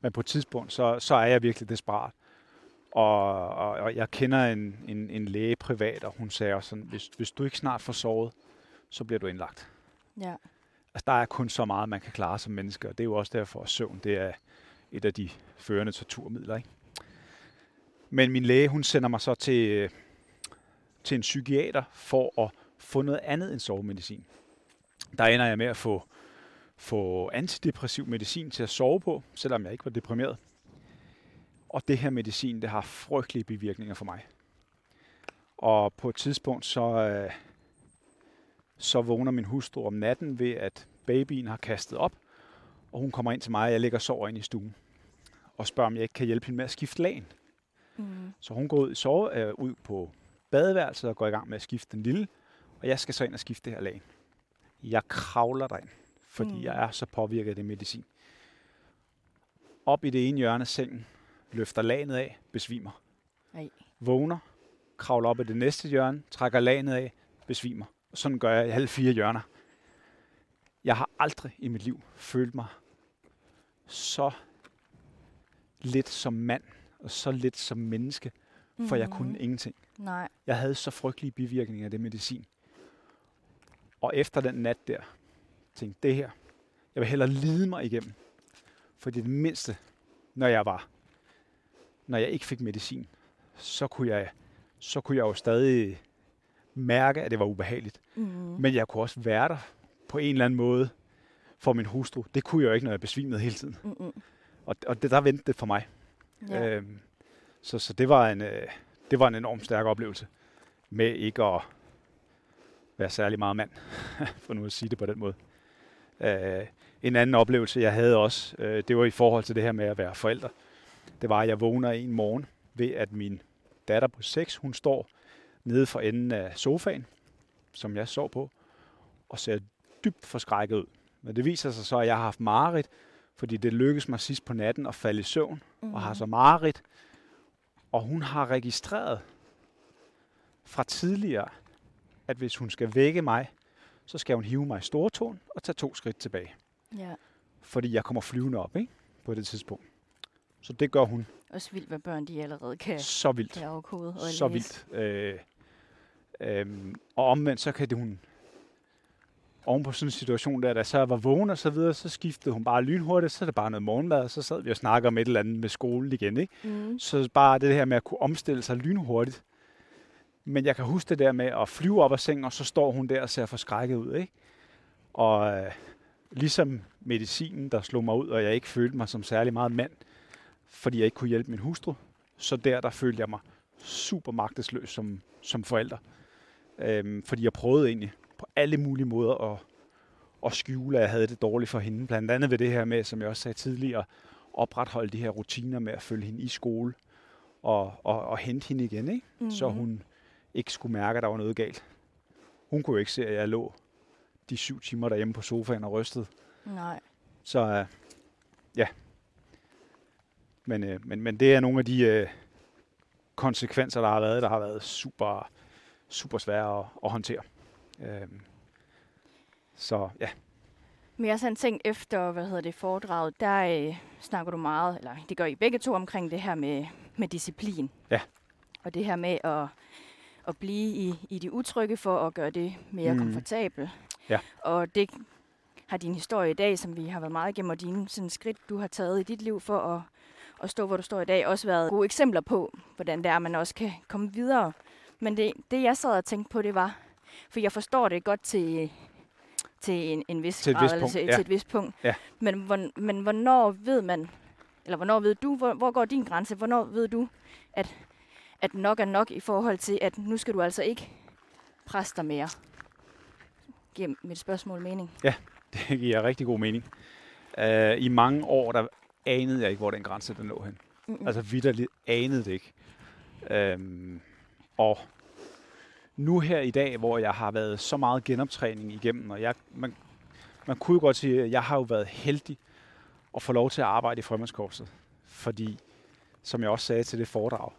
S3: Men på et tidspunkt, så, så er jeg virkelig desperat. Og, og, og jeg kender en, en, en læge privat, og hun sagde også sådan, hvis, hvis du ikke snart får sovet, så bliver du indlagt.
S4: Ja.
S3: Altså, der er kun så meget, man kan klare som menneske, og det er jo også derfor, at søvn det er et af de førende torturmidler. Ikke? Men min læge, hun sender mig så til, til en psykiater for at få noget andet end sovemedicin. Der ender jeg med at få, få antidepressiv medicin til at sove på, selvom jeg ikke var deprimeret. Og det her medicin, det har frygtelige bivirkninger for mig. Og på et tidspunkt, så, øh, så vågner min hustru om natten ved, at babyen har kastet op, og hun kommer ind til mig, og jeg ligger og sover ind i stuen, og spørger, om jeg ikke kan hjælpe hende med at skifte lagen. Mm. Så hun går ud, sove, øh, ud på badeværelset og går i gang med at skifte den lille, og jeg skal så ind og skifte det her lag. Jeg kravler derind, fordi mm. jeg er så påvirket af det medicin. Op i det ene hjørne af sengen, løfter laget af, besvimer. Ej. Vågner, kravler op i det næste hjørne, trækker laget af, besvimer. Og sådan gør jeg i alle fire hjørner. Jeg har aldrig i mit liv følt mig så lidt som mand, og så lidt som menneske, for mm-hmm. jeg kunne ingenting.
S4: Nej.
S3: Jeg havde så frygtelige bivirkninger af det medicin. Og efter den nat der, tænkte det her, jeg vil hellere lide mig igennem. For det mindste, når jeg var, når jeg ikke fik medicin, så kunne jeg, så kunne jeg jo stadig mærke, at det var ubehageligt. Mm. Men jeg kunne også være der på en eller anden måde for min hustru. Det kunne jeg jo ikke, når jeg besvimede hele tiden. Mm-mm. Og, og det, der vendte det for mig. Ja. Øhm, så, så det var en øh, det var en enormt stærk oplevelse med ikke at være særlig meget mand, <laughs> for nu at sige det på den måde. Øh, en anden oplevelse, jeg havde også, øh, det var i forhold til det her med at være forældre. Det var, at jeg vågner en morgen ved, at min datter på 6, hun står nede for enden af sofaen, som jeg sov på, og ser dybt forskrækket ud. Men det viser sig så, at jeg har haft mareridt, fordi det lykkedes mig sidst på natten at falde i søvn, mm. og har mhm. så mareridt. Og hun har registreret fra tidligere, at hvis hun skal vække mig, så skal hun hive mig i stortåen og tage to skridt tilbage. Ja. Fordi jeg kommer flyvende op ikke? på det tidspunkt. Så det gør hun.
S4: Også vildt, hvad børn de allerede kan,
S3: så vildt.
S4: kan afkode og
S3: Så læse. vildt. Øh, øh, og omvendt, så kan det hun oven på sådan en situation der, da så var vågen og så videre, så skiftede hun bare lynhurtigt, så er det bare noget morgenmad, og så sad vi og snakkede om et eller andet med skolen igen. Ikke? Mm. Så bare det her med at kunne omstille sig lynhurtigt. Men jeg kan huske det der med at flyve op af sengen, og så står hun der og ser forskrækket ud. Ikke? Og øh, ligesom medicinen, der slog mig ud, og jeg ikke følte mig som særlig meget mand, fordi jeg ikke kunne hjælpe min hustru, så der, der følte jeg mig super magtesløs som, som forælder. Øhm, fordi jeg prøvede egentlig på alle mulige måder at, at skjule, at jeg havde det dårligt for hende. Blandt andet ved det her med, som jeg også sagde tidligere, opretholde de her rutiner med at følge hende i skole og, og, og hente hende igen, ikke? Mm-hmm. så hun ikke skulle mærke, at der var noget galt. Hun kunne jo ikke se, at jeg lå de syv timer derhjemme på sofaen og rystede.
S4: Nej.
S3: Så uh, ja. Men, uh, men, men det er nogle af de uh, konsekvenser, der har været, der har været super, super svære at, at håndtere. Øhm, så ja.
S4: Men jeg sådan tænkt efter, hvad hedder det, foredraget, der øh, snakker du meget, eller det gør I begge to omkring det her med, med disciplin.
S3: Ja.
S4: Og det her med at, at blive i, i de utrygge for at gøre det mere mm. komfortabelt.
S3: Ja.
S4: Og det har din historie i dag, som vi har været meget igennem, og dine sådan skridt, du har taget i dit liv for at, at stå, hvor du står i dag, også været gode eksempler på, hvordan det er, man også kan komme videre. Men det, det jeg sad og tænkte på, det var, for jeg forstår det godt til, til en, en vis
S3: til et grad, vis punkt,
S4: til,
S3: ja.
S4: til et vis punkt.
S3: Ja.
S4: Men, hvor, men hvornår ved man, eller hvornår ved du, hvor, hvor går din grænse? Hvornår ved du, at, at nok er nok i forhold til, at nu skal du altså ikke presse dig mere? Giver mit spørgsmål mening?
S3: Ja, det giver rigtig god mening. Uh, I mange år, der anede jeg ikke, hvor den grænse den lå hen. Mm-hmm. Altså vidderligt anede det ikke. Um, og nu her i dag, hvor jeg har været så meget genoptræning igennem, og jeg, man, man kunne jo godt sige, at jeg har jo været heldig at få lov til at arbejde i frømandskorpset. Fordi, som jeg også sagde til det foredrag,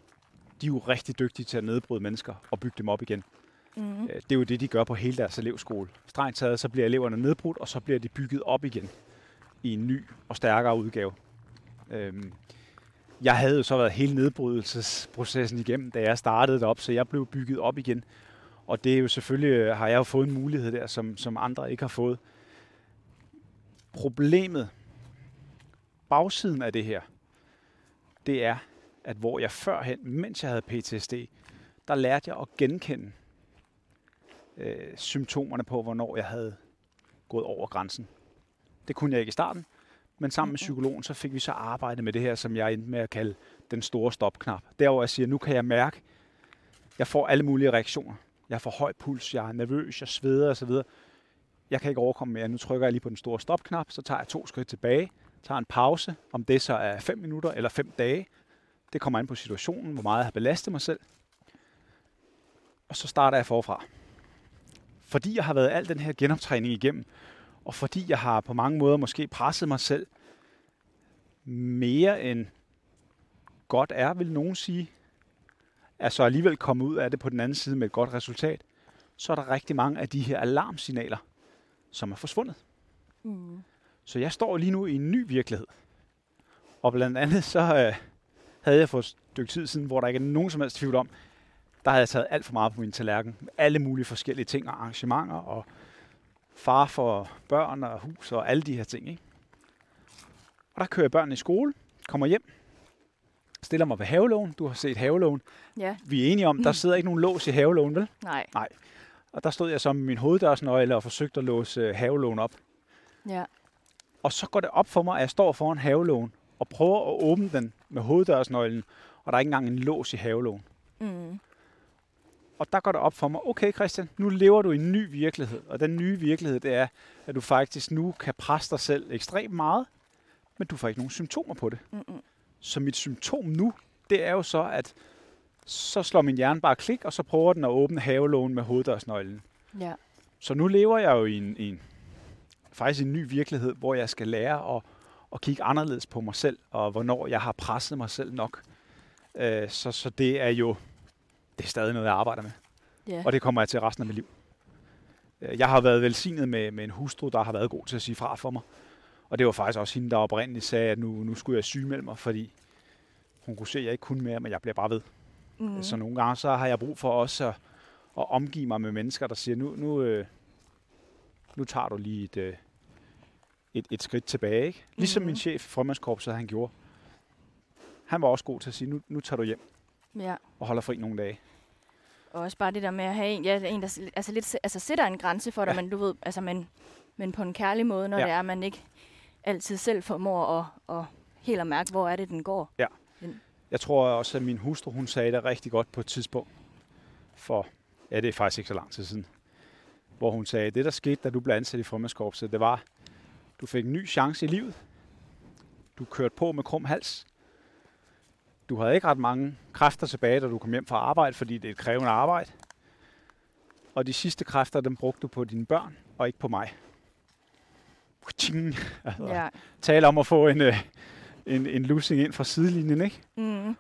S3: de er jo rigtig dygtige til at nedbryde mennesker og bygge dem op igen. Mm-hmm. Det er jo det, de gør på hele deres elevskole. Strengt taget, så bliver eleverne nedbrudt, og så bliver de bygget op igen i en ny og stærkere udgave. Øhm, jeg havde jo så været hele nedbrydelsesprocessen igennem, da jeg startede op, så jeg blev bygget op igen. Og det er jo selvfølgelig, øh, har jeg jo fået en mulighed der, som, som andre ikke har fået. Problemet, bagsiden af det her, det er, at hvor jeg førhen, mens jeg havde PTSD, der lærte jeg at genkende øh, symptomerne på, hvornår jeg havde gået over grænsen. Det kunne jeg ikke i starten, men sammen med psykologen, så fik vi så arbejdet med det her, som jeg endte med at kalde den store stopknap. Der hvor jeg siger, nu kan jeg mærke, jeg får alle mulige reaktioner. Jeg får høj puls, jeg er nervøs, jeg sveder osv. Jeg kan ikke overkomme mere. Nu trykker jeg lige på den store stopknap, så tager jeg to skridt tilbage, tager en pause, om det så er 5 minutter eller 5 dage. Det kommer an på situationen, hvor meget jeg har belastet mig selv. Og så starter jeg forfra. Fordi jeg har været al den her genoptræning igennem, og fordi jeg har på mange måder måske presset mig selv mere end godt er, vil nogen sige, er så alligevel kommet ud af det på den anden side med et godt resultat, så er der rigtig mange af de her alarmsignaler, som er forsvundet. Mm. Så jeg står lige nu i en ny virkelighed. Og blandt andet så øh, havde jeg for et stykke tid siden, hvor der ikke er nogen som helst tvivl om, der havde jeg taget alt for meget på min tallerken. Alle mulige forskellige ting og arrangementer, og far for børn og hus og alle de her ting. Ikke? Og der kører jeg børnene i skole, kommer hjem, stiller mig ved havelån. Du har set havelån.
S4: Ja.
S3: Vi er enige om, der sidder ikke nogen lås i havelån, vel?
S4: Nej.
S3: Nej. Og der stod jeg så med min hoveddørsnøgle og forsøgte at låse øh, havelån op.
S4: Ja.
S3: Og så går det op for mig, at jeg står foran havelån og prøver at åbne den med hoveddørsnøglen, og der er ikke engang en lås i havelån.
S4: Mm.
S3: Og der går det op for mig, okay Christian, nu lever du i en ny virkelighed. Og den nye virkelighed, det er, at du faktisk nu kan presse dig selv ekstremt meget, men du får ikke nogen symptomer på det.
S4: Mm-mm.
S3: Så mit symptom nu, det er jo så, at så slår min hjerne bare klik, og så prøver den at åbne havelågen med hoveddørsnøglen.
S4: Ja.
S3: Så nu lever jeg jo i en, en faktisk en ny virkelighed, hvor jeg skal lære at, at kigge anderledes på mig selv, og hvornår jeg har presset mig selv nok. Øh, så, så det er jo det er stadig noget, jeg arbejder med.
S4: Ja.
S3: Og det kommer jeg til resten af mit liv. Øh, Jeg har været velsignet med, med en hustru, der har været god til at sige fra for mig. Og det var faktisk også hende, der oprindeligt sagde, at nu, nu skulle jeg sygemelde mig, fordi hun kunne se, at jeg ikke kunne mere, men jeg bliver bare ved.
S4: Mm.
S3: Mm. Så nogle gange så har jeg brug for også at, at omgive mig med mennesker, der siger, nu, nu, øh, nu tager du lige et, øh, et, et skridt tilbage. Ikke? Ligesom
S4: Mhm.
S3: min chef i frømandskorpset, han gjorde. Han var også god til at sige, nu, nu tager du hjem
S4: Ja.
S3: og holder fri nogle dage.
S4: Og også bare det der med at have en, ja, en der altså lidt, altså sætter en grænse for dig,
S3: Ja.
S4: men du ved, altså men, men på en kærlig måde, når
S3: Ja.
S4: det er, at man ikke altid selv formår at, at helt at mærke, hvor er det, den går.
S3: Jeg tror også, at min hustru, hun sagde det rigtig godt på et tidspunkt. For, ja, det er faktisk ikke så lang tid siden. Hvor hun sagde, det der skete, da du blev ansat i formandskorpset, det var, du fik en ny chance i livet. Du kørte på med krum hals. Du havde ikke ret mange kræfter tilbage, da du kom hjem fra arbejde, fordi det er et krævende arbejde. Og de sidste kræfter, dem brugte du på dine børn, og ikke på mig. Altså,
S4: Ja.
S3: Tale om at få en, øh, en, en lussing ind fra sidelinjen, ikke?
S4: Mm.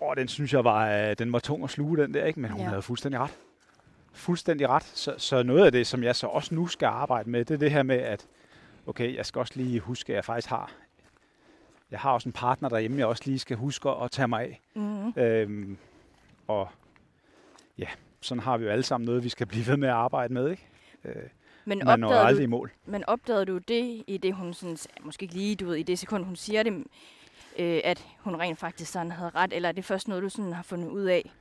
S3: Åh, den synes jeg var, øh, den var tung at sluge, den der, ikke? Men hun
S4: ja.
S3: havde fuldstændig ret. Fuldstændig ret. Så, så noget af det, som jeg så også nu skal arbejde med, det er det her med, at okay, jeg skal også lige huske, at jeg faktisk har, jeg har også en partner derhjemme, jeg også lige skal huske at tage mig af.
S4: Mm.
S3: Øhm, og ja, sådan har vi jo alle sammen noget, vi skal blive ved med at arbejde med, ikke? Øh,
S4: Men,
S3: man når
S4: opdagede
S3: aldrig i
S4: du,
S3: mål.
S4: men opdagede du det i det, hun sådan, måske ikke lige, du ved, i det sekund, hun siger det, øh, at hun rent faktisk sådan havde ret, eller er det først noget, du sådan har fundet ud af,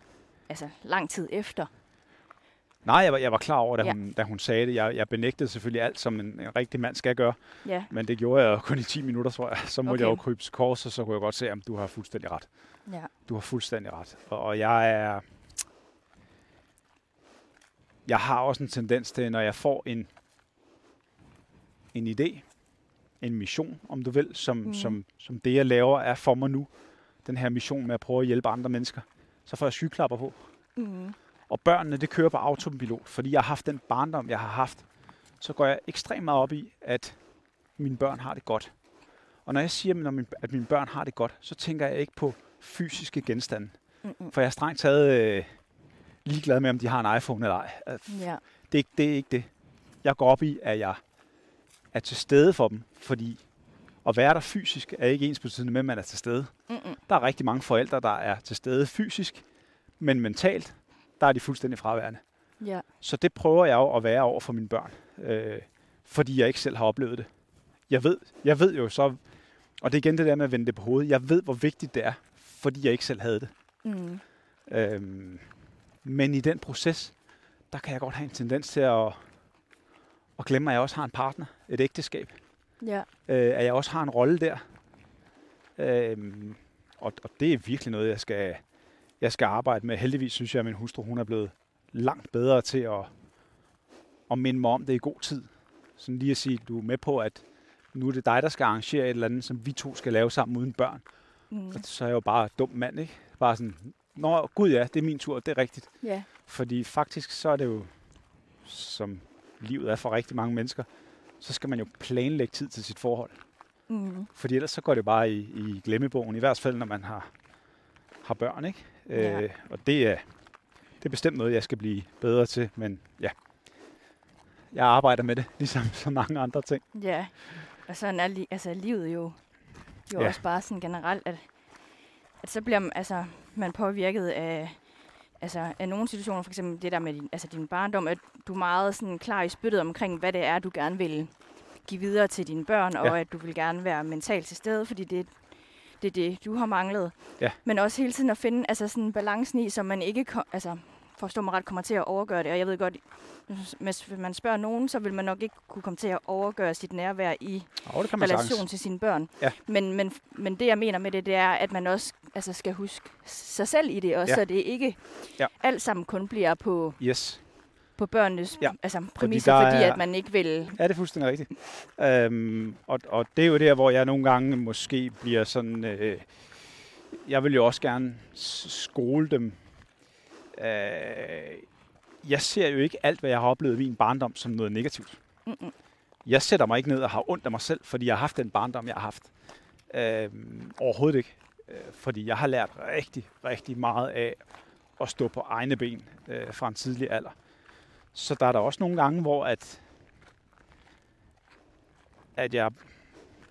S4: altså lang tid efter?
S3: Nej, jeg var, jeg var klar over, da,
S4: Ja.
S3: hun, da hun sagde det. Jeg, jeg benægtede selvfølgelig alt, som en, en rigtig mand skal gøre.
S4: Ja,
S3: Men det gjorde jeg kun i 10 minutter, tror jeg. Så måtte
S4: Okay.
S3: jeg jo krybe til kors, og så kunne jeg godt se, at du har fuldstændig ret.
S4: ja.
S3: Du har fuldstændig ret. Og, og jeg er... Jeg har også en tendens til, når jeg får en, en idé, en mission, om du vil, som, mm. som, som det, jeg laver, er for mig nu. Den her mission med at prøve at hjælpe andre mennesker. Så får jeg skyklapper på.
S4: Mm.
S3: Og børnene, det kører på autopilot, fordi jeg har haft den barndom, jeg har haft. Så går jeg ekstremt meget op i, at mine børn har det godt. Og når jeg siger, at mine børn har det godt, så tænker jeg ikke på fysiske genstande.
S4: Mm-mm.
S3: For jeg er strengt taget øh, ligeglad med, om de har en iPhone eller ej.
S4: Ja.
S3: Det er, det er ikke det. Jeg går op i, at jeg er til stede for dem, fordi at være der fysisk er ikke ens betydende med, at man er til stede.
S4: Mm-mm.
S3: Der er rigtig mange forældre, der er til stede fysisk, men mentalt, der er de fuldstændig fraværende.
S4: Ja.
S3: Så det prøver jeg jo at være over for mine børn, øh, fordi jeg ikke selv har oplevet det. jeg ved, jeg ved jo så, og det er igen det der med at vende det på hovedet, jeg ved, hvor vigtigt det er, fordi jeg ikke selv havde det.
S4: Mm.
S3: Øhm, men i den proces, der kan jeg godt have en tendens til at, at glemme, at jeg også har en partner, et ægteskab.
S4: Ja.
S3: Øh, at jeg også har en rolle der. Øhm, og, og det er virkelig noget, jeg skal, jeg skal arbejde med. Heldigvis synes jeg, at min hustru hun er blevet langt bedre til at, at minde mig om det i god tid. Sådan lige at sige, du er med på, at nu er det dig, der skal arrangere et eller andet, som vi to skal lave sammen uden børn.
S4: Mm.
S3: Og så er jeg jo bare dum mand, ikke? Bare sådan, nå gud ja, det er min tur, det er rigtigt.
S4: Ja.
S3: Fordi faktisk så er det jo, som livet er for rigtig mange mennesker, så skal man jo planlægge tid til sit forhold.
S4: Mm.
S3: Fordi ellers så går det bare i, i glemmebogen, i hvert fald når man har, har børn, ikke?
S4: Ja.
S3: Øh, og det er, det er bestemt noget, jeg skal blive bedre til, men ja, jeg arbejder med det, <laughs> ligesom så mange andre ting.
S4: Ja. Og sådan er li- altså, livet jo, jo
S3: Ja.
S4: også bare sådan generelt, at, at så bliver man, altså, man påvirket af, altså, af nogle situationer, for eksempel det der med din, altså, din barndom, at du er meget sådan klar i spyttet omkring, hvad det er, du gerne vil give videre til dine børn, og
S3: Ja.
S4: at du vil gerne være mentalt til stede, fordi det, det er det, du har manglet.
S3: Ja.
S4: Men også hele tiden at finde altså, sådan balancen i, så man ikke kom, altså, forstår mig ret, kommer til at overgøre det. Og jeg ved godt, hvis man spørger nogen, så vil man nok ikke kunne komme til at overgøre sit nærvær i
S3: Og det
S4: relation
S3: sagtens.
S4: til sine børn.
S3: Ja.
S4: Men, men, men det, jeg mener med det, det er, at man også altså, skal huske sig selv i det, også,
S3: Ja.
S4: så det ikke
S3: Ja.
S4: alt sammen kun bliver på,
S3: Yes,
S4: på børnenes
S3: Ja.
S4: altså, præmisser, fordi, fordi
S3: er-
S4: at man ikke vil...
S3: ja, det er fuldstændig rigtigt. Øhm, og, og det er jo der, hvor jeg nogle gange måske bliver sådan... Øh, jeg vil jo også gerne skole dem. Øh, jeg ser jo ikke alt, hvad jeg har oplevet i min barndom, som noget negativt.
S4: Mm-mm.
S3: Jeg sætter mig ikke ned og har ondt af mig selv, fordi jeg har haft den barndom, jeg har haft. Øhm, overhovedet ikke. Øh, fordi jeg har lært rigtig, rigtig meget af at stå på egne ben øh, fra en tidlig alder. Så der er der også nogle gange, hvor at, at jeg,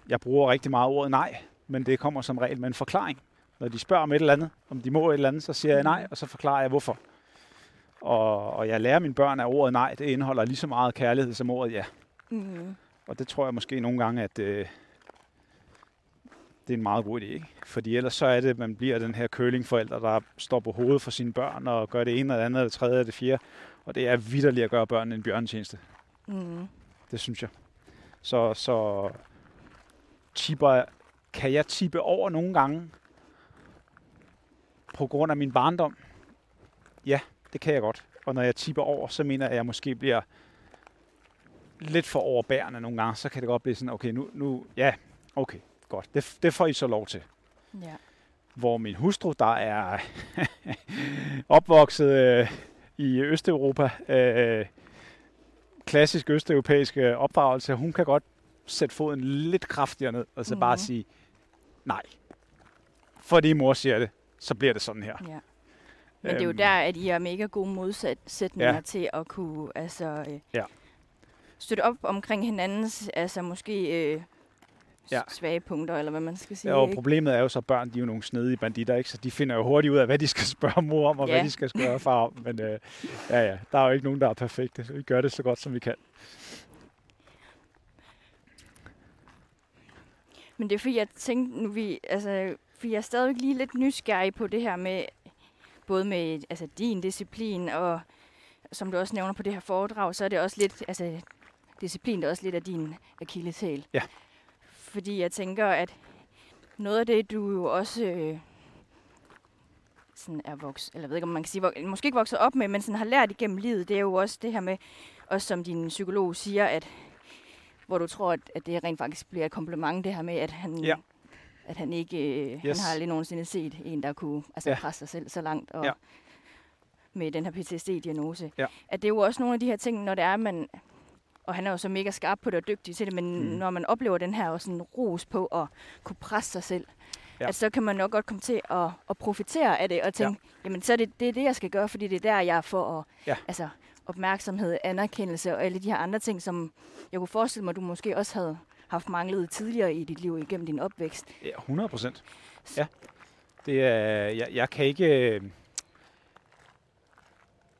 S3: jeg bruger rigtig meget ordet nej, men det kommer som regel med en forklaring. Når de spørger om et eller andet, om de må et eller andet, så siger jeg nej, og så forklarer jeg hvorfor. Og, og jeg lærer mine børn, at ordet nej, det indeholder lige så meget kærlighed som ordet ja.
S4: Mm,
S3: Og det tror jeg måske nogle gange, at øh, det er en meget god idé. Ikke? Fordi ellers så er det, at man bliver den her curlingforælder, der står på hovedet for sine børn og gør det ene og det andet, og det tredje og det fjerde. Og det er vidderligt at gøre børnene en bjørnetjeneste.
S4: mm,
S3: Det synes jeg. Så, så tipper, kan jeg tippe over nogle gange på grund af min barndom? Ja, det kan jeg godt. Og når jeg tipper over, så mener jeg, at jeg måske bliver lidt for overbærende nogle gange. Så kan det godt blive sådan, okay, nu, nu ja, okay, godt. Det, det får I så lov til.
S4: ja.
S3: Hvor min hustru, der er <laughs> opvokset øh, i Østeuropa, øh, klassisk østeuropæisk opdragelse, hun kan godt sætte foden lidt kraftigere ned, og så bare
S4: Mhm.
S3: sige, nej. Fordi mor siger det, så bliver det sådan her.
S4: ja. Men det er jo
S3: Øhm,
S4: der, at I er mega gode modsætninger
S3: Ja.
S4: til at kunne altså, øh,
S3: Ja.
S4: støtte op omkring hinandens, altså måske øh,
S3: Ja.
S4: svage punkter, eller hvad man skal sige.
S3: Ja, og
S4: ikke?
S3: problemet er jo så, at børn de er jo nogle snedige banditter, ikke? så de finder jo hurtigt ud af, hvad de skal spørge mor om, og
S4: Ja.
S3: hvad de skal spørge far om. Men øh, ja, ja, der er jo ikke nogen, der er perfekte, så vi gør det så godt, som vi kan.
S4: Men det er fordi, jeg tænkte nu, vi, altså, fordi jeg er stadigvæk lige lidt nysgerrig på det her med, både med altså, din disciplin, og som du også nævner på det her foredrag, så er det også lidt, altså, disciplin der er også lidt af din akilleshæl.
S3: Ja.
S4: Fordi jeg tænker, at noget af det, du jo også øh, sådan er vokset, eller jeg ved ikke, om man kan sige, vok- måske ikke vokset op med, men sådan har lært igennem livet, det er jo også det her med, også som din psykolog siger, at hvor du tror, at, at det rent faktisk bliver et kompliment, det her med, at han,
S3: Ja.
S4: at han ikke, øh, yes. han har aldrig nogensinde set en, der kunne altså,
S3: Ja.
S4: presse sig selv så langt, og
S3: Ja.
S4: med den her PTSD-diagnose.
S3: Ja.
S4: At det er jo også nogle af de her ting, når det er, man, og han er jo så mega skarp på det og dygtig til det, men
S3: Mm.
S4: når man oplever den her også sådan ros på at kunne presse sig selv,
S3: Ja.
S4: ja. at så kan man nok godt komme til at, at profitere af det og tænke, ja. jamen så er det, det er det, jeg skal gøre, fordi det er der, jeg får at,
S3: Ja.
S4: altså, opmærksomhed, anerkendelse og alle de her andre ting, som jeg kunne forestille mig, du måske også havde haft manglet tidligere i dit liv igennem din opvækst.
S3: Ja, 100 procent. Ja. Det er, jeg, jeg kan ikke... øh,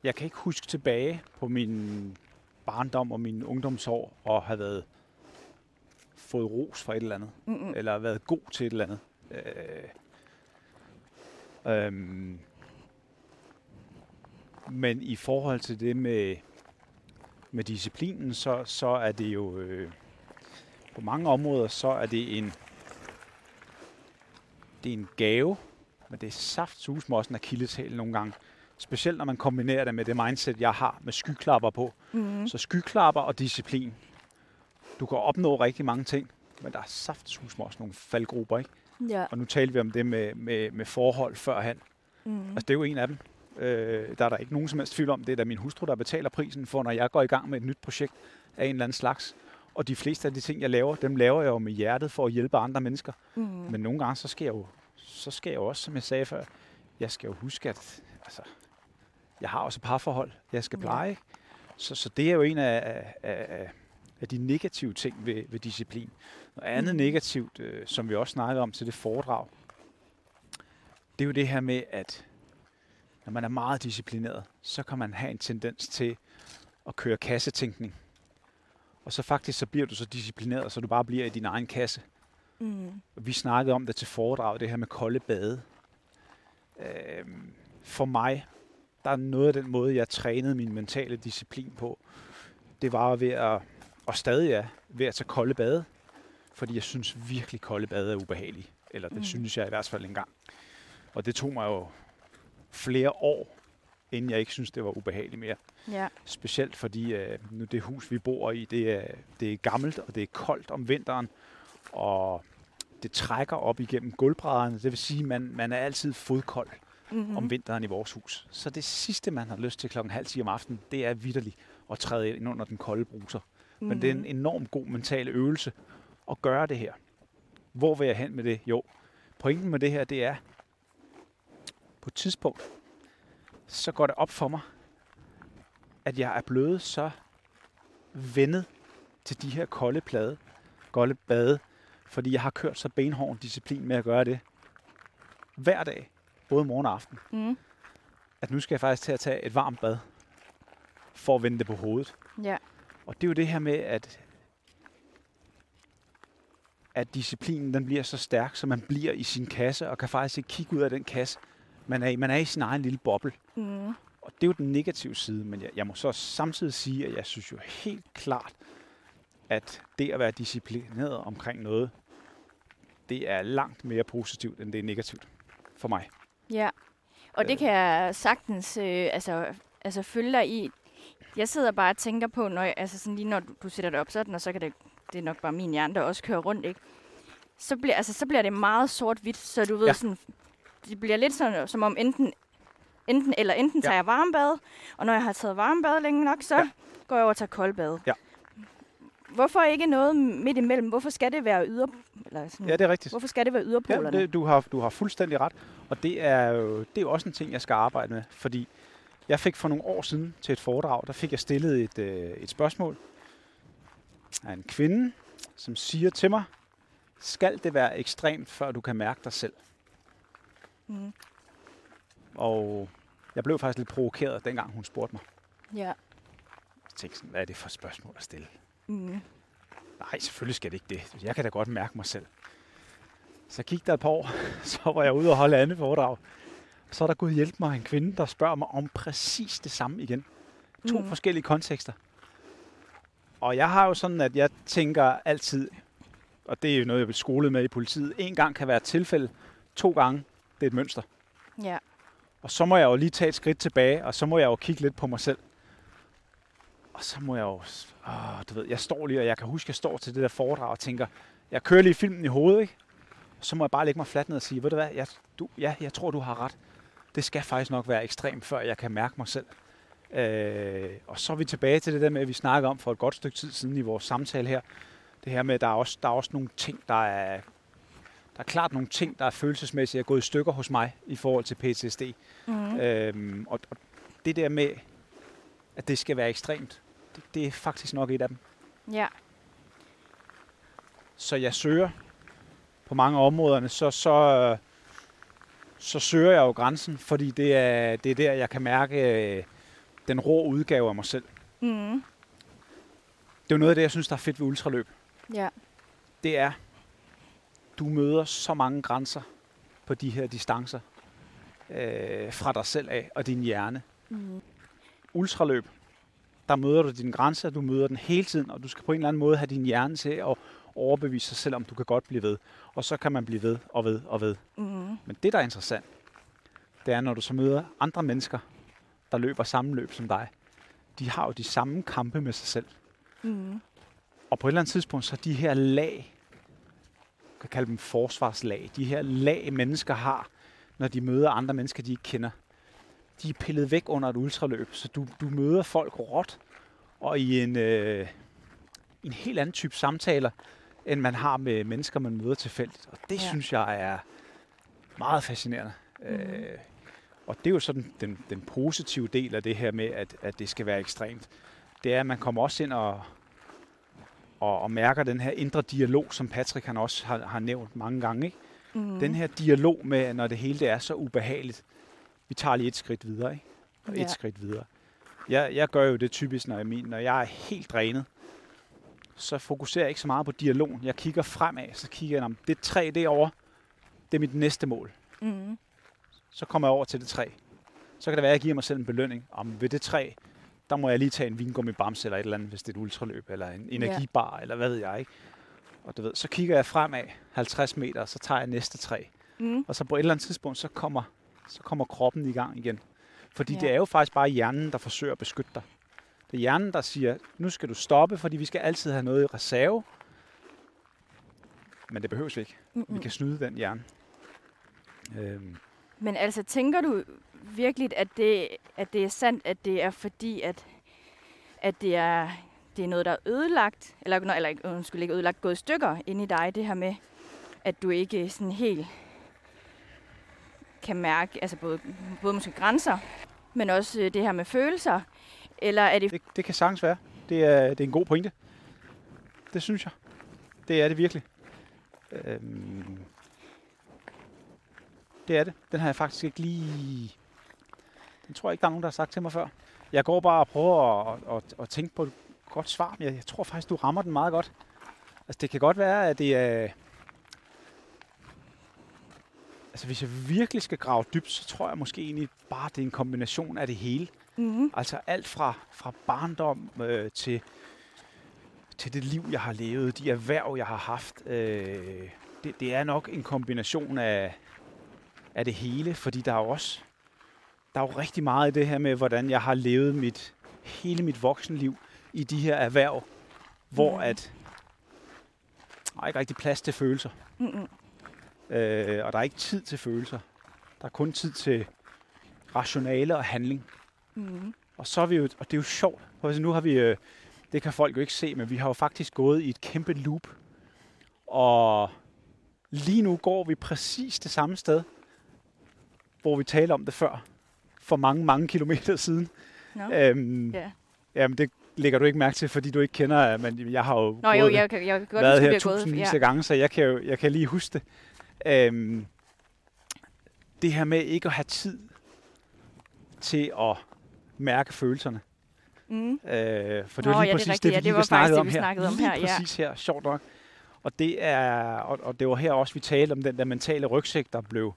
S3: Jeg kan ikke huske tilbage på min barndom og mine ungdomsår og have været fået ros for et eller andet,
S4: Mm-mm.
S3: eller været god til et eller andet. Øh, øhm, men i forhold til det med, med disciplinen, så, så er det jo øh, på mange områder, så er det en, det er en gave, men det er saftsus med også en akilleshæl nogle gange. Specielt når man kombinerer det med det mindset, jeg har med skyklapper på.
S4: Mm-hmm.
S3: Så skyklapper og disciplin. Du kan opnå rigtig mange ting, men der er saftsus også nogle faldgrupper, ikke?
S4: Ja.
S3: Og nu talte vi om det med, med, med forhold førhen.
S4: Mm-hmm.
S3: Altså, det er jo en af dem. Øh, der er der ikke nogen som helst tvivl om. Det er da min hustru, der betaler prisen for, når jeg går i gang med et nyt projekt af en eller anden slags. Og de fleste af de ting, jeg laver, dem laver jeg jo med hjertet for at hjælpe andre mennesker.
S4: Mm-hmm.
S3: Men nogle gange, så skal jeg jo, så skal jeg jo også, som jeg sagde før, jeg skal jo huske, at altså, jeg har også parforhold, jeg skal pleje. Så, så det er jo en af, af, af, af de negative ting ved, ved disciplin. Noget andet
S4: Mhm.
S3: negativt, øh, som vi også snakkede om til det foredrag, det er jo det her med, at når man er meget disciplineret, så kan man have en tendens til at køre kassetænkning. Og så faktisk så bliver du så disciplineret, så du bare bliver i din egen kasse.
S4: Mm-hmm.
S3: Vi snakkede om det til foredrag, det her med kolde bade. Øhm, for mig, der er noget af den måde, jeg trænede min mentale disciplin på, det var ved at, og stadig er, ved at tage kolde bade. Fordi jeg synes virkelig, kolde bade er ubehagelige. Eller det
S4: Mm.
S3: mm. synes jeg i hvert fald engang. Og det tog mig jo flere år, inden jeg ikke synes, det var ubehageligt mere.
S4: Ja.
S3: Specielt fordi øh, nu det hus, vi bor i, det er, det er gammelt, og det er koldt om vinteren. Og det trækker op igennem gulvbrædderne. Det vil sige, at man, man er altid fodkold
S4: Mm-hmm.
S3: mm. om vinteren i vores hus. Så det sidste, man har lyst til klokken halv 10 om aftenen, det er vidderligt at træde ind under den kolde bruser. Mm. Men det er en enorm god mental øvelse at gøre det her. Hvor vil jeg hen med det? Jo, pointen med det her, det er, på et tidspunkt, så går det op for mig, at jeg er blevet så vendet til de her kolde plade, kolde bade, fordi jeg har kørt så benhård en disciplin med at gøre det hver dag, både morgen og aften,
S4: Mm.
S3: at nu skal jeg faktisk til at tage et varmt bad, for at vende det på hovedet.
S4: Ja.
S3: Og det er jo det her med, at, at disciplinen den bliver så stærk, så man bliver i sin kasse, og kan faktisk ikke kigge ud af den kasse. Man er, i. man er i sin egen lille boble.
S4: Mm.
S3: Og det er jo den negative side, men jeg, jeg må så samtidig sige, at jeg synes jo helt klart, at det at være disciplineret omkring noget, det er langt mere positivt, end det er negativt for mig.
S4: Ja, og det
S3: Øh.
S4: kan jeg sagtens øh, altså, altså følge dig i. Jeg sidder bare og tænker på, når jeg, altså sådan lige når du, du sætter det op sådan, og så kan det, det er nok bare min hjerne, der også kører rundt, ikke? Så bliver, altså, så bliver det meget sort-hvidt, så du ved
S3: Ja.
S4: sådan, det bliver lidt sådan, som om enten, enten eller enten
S3: Ja.
S4: tager jeg varmebad, og når jeg har taget varmebad længe nok, så
S3: Ja.
S4: går jeg over og tager koldbad.
S3: Ja.
S4: Hvorfor ikke noget midt imellem? Hvorfor skal det være yder, eller sådan,
S3: Ja, det er rigtigt.
S4: Hvorfor skal det være
S3: Ja,
S4: yderpolerne?
S3: det, du, har, du har fuldstændig ret. Og det er, jo, det er jo også en ting, jeg skal arbejde med. Fordi jeg fik for nogle år siden til et foredrag, der fik jeg stillet et, øh, et spørgsmål af en kvinde, som siger til mig, skal det være ekstremt, før du kan mærke dig selv?
S4: Mm.
S3: Og jeg blev faktisk lidt provokeret, dengang hun spurgte mig.
S4: Ja.
S3: Jeg tænkte sådan, hvad er det for et spørgsmål at stille?
S4: Mm.
S3: Nej, selvfølgelig skal det ikke det. Jeg kan da godt mærke mig selv. Så gik der et par år, <laughs> så var jeg ude og holde andet foredrag. Så er der gået hjælp mig en kvinde, der spørger mig om præcis det samme igen. To mm. forskellige kontekster. Og jeg har jo sådan, at jeg tænker altid, og det er jo noget, jeg vil skole med i politiet, en gang kan være et tilfælde, to gange, det er et mønster.
S4: Ja.
S3: Og så må jeg jo lige tage et skridt tilbage, og så må jeg jo kigge lidt på mig selv. Og så må jeg jo... Åh, du ved, jeg står lige, og jeg kan huske, at jeg står til det der foredrag og tænker, jeg kører lige filmen i hovedet, ikke? Og så må jeg bare lægge mig fladt ned og sige, ved du hvad, jeg, du, ja, jeg tror, du har ret. Det skal faktisk nok være ekstremt, før jeg kan mærke mig selv. Øh, og så er vi tilbage til det der med, at vi snakkede om for et godt stykke tid siden i vores samtale her. Det her med, at der er også, der er også nogle ting, der er... Der er klart nogle ting, der er følelsesmæssigt er gået i stykker hos mig i forhold til PTSD.
S4: Mm.
S3: Øhm, og, og det der med, at det skal være ekstremt, det, det er faktisk nok et af dem.
S4: Ja.
S3: Så jeg søger på mange områderne, så, så, så søger jeg jo grænsen, fordi det er, det er der, jeg kan mærke øh, den rå udgave af mig selv.
S4: Mm.
S3: Det er jo noget af det, jeg synes, der er fedt ved ultraløb.
S4: Ja.
S3: det er, du møder så mange grænser på de her distancer øh, fra dig selv af og din hjerne.
S4: Mm.
S3: Ultraløb, der møder du dine grænser, du møder den hele tiden, og du skal på en eller anden måde have din hjerne til at overbevise sig selv, om du kan godt blive ved. Og så kan man blive ved og ved og ved.
S4: Mm.
S3: Men det, der er interessant, det er, når du så møder andre mennesker, der løber samme løb som dig. De har jo de samme kampe med sig selv.
S4: Mm.
S3: Og på et eller andet tidspunkt, så de her lag, kan kalde dem forsvarslag, de her lag, mennesker har, når de møder andre mennesker, de ikke kender, de er pillet væk under et ultraløb. Så du, du møder folk råt, og i en, øh, en helt anden type samtaler, end man har med mennesker, man møder tilfældigt. Og det
S4: Ja.
S3: synes jeg er meget fascinerende. Mm. Øh, og det er jo sådan den, den positive del af det her med, at, at det skal være ekstremt. Det er, at man kommer også ind og, og, og mærker den her indre dialog, som Patrick han også har, har nævnt mange gange. Ikke?
S4: Mm.
S3: Den her dialog med, når det hele det er så ubehageligt. Vi tager lige et skridt videre, ikke? Og et
S4: Ja.
S3: skridt videre. Jeg, jeg gør jo det typisk, når jeg, min, når jeg er helt drænet, så fokuserer jeg ikke så meget på dialogen. Jeg kigger fremad, så kigger jeg, om det træ derovre, det er mit næste mål.
S4: Mm.
S3: Så kommer jeg over til det træ. Så kan det være, at jeg giver mig selv en belønning. Om ved det træ, der må jeg lige tage en vingummi bamse eller et eller andet, hvis det er et ultraløb, eller en energibar, eller hvad ved jeg, ikke? Og du ved, så kigger jeg fremad 50 meter, så tager jeg næste træ.
S4: Mm.
S3: Og så på et eller andet tidspunkt, så kommer, så kommer kroppen i gang igen. Fordi
S4: Ja.
S3: det er jo faktisk bare hjernen, der forsøger at beskytte dig. Det er hjernen, der siger, nu skal du stoppe, fordi vi skal altid have noget i reserve. Men det behøves vi ikke.
S4: Mm.
S3: Vi kan snyde den hjerne. Øhm,
S4: Men altså, tænker du virkelig, at det, at det er sandt, at det er fordi, at, at det, er, det er noget, der er ødelagt, eller, eller undskyld, ikke ødelagt, gået i stykker inde i dig, det her med, at du ikke sådan helt kan mærke, altså både, både måske grænser, men også øh, det her med følelser, eller er det...
S3: det, det kan sagtens være. Det er, det er en god pointe. Det synes jeg. Det er det virkelig. Øhm, det er det. Den har jeg faktisk ikke lige... Den tror jeg ikke, der er nogen, der har sagt til mig før. Jeg går bare og prøver at, at, at, at tænke på et godt svar, men jeg, jeg tror faktisk, du rammer den meget godt. Altså, det kan godt være, at det er... Altså, hvis jeg virkelig skal grave dybt, så tror jeg måske egentlig bare, det er en kombination af det hele.
S4: Mm-hmm.
S3: Altså alt fra, fra barndom øh, til, til det liv, jeg har levet, de erhverv, jeg har haft. Øh, det, det er nok en kombination af, af det hele, fordi der er jo også der er jo rigtig meget i det her med, hvordan jeg har levet mit, hele mit voksenliv i de her erhverv, hvor
S4: Mhm.
S3: at der er ikke rigtig plads til følelser.
S4: Mm-hmm.
S3: Øh, og der er ikke tid til følelser. Der er kun tid til rationale og handling.
S4: Mm-hmm.
S3: Og så er vi jo, og det er jo sjovt, for altså nu har vi, øh, det kan folk jo ikke se, men vi har jo faktisk gået i et kæmpe loop. Og lige nu går vi præcis det samme sted, hvor vi talte om det før, for mange, mange kilometer siden.
S4: Nå.
S3: Øhm,
S4: Ja.
S3: Jamen, det lægger du ikke mærke til, fordi du ikke kender, men jeg har jo
S4: Nå jo, jeg, jeg kan godt
S3: været her tusindvis af gange, så jeg kan jo jeg kan lige huske det. Øhm, det her med ikke at have tid til at mærke følelserne.
S4: Mm.
S3: Øh, for det
S4: Nå,
S3: var lige
S4: ja, det
S3: præcis
S4: rigtigt.
S3: det,
S4: Ja,
S3: vi
S4: det
S3: lige
S4: var
S3: om
S4: det, vi
S3: her.
S4: snakkede om
S3: lige
S4: her, ja.
S3: præcis her, sjovt nok. Og det, er, og, og det var her også, vi talte om den der mentale rygsæk, der blev,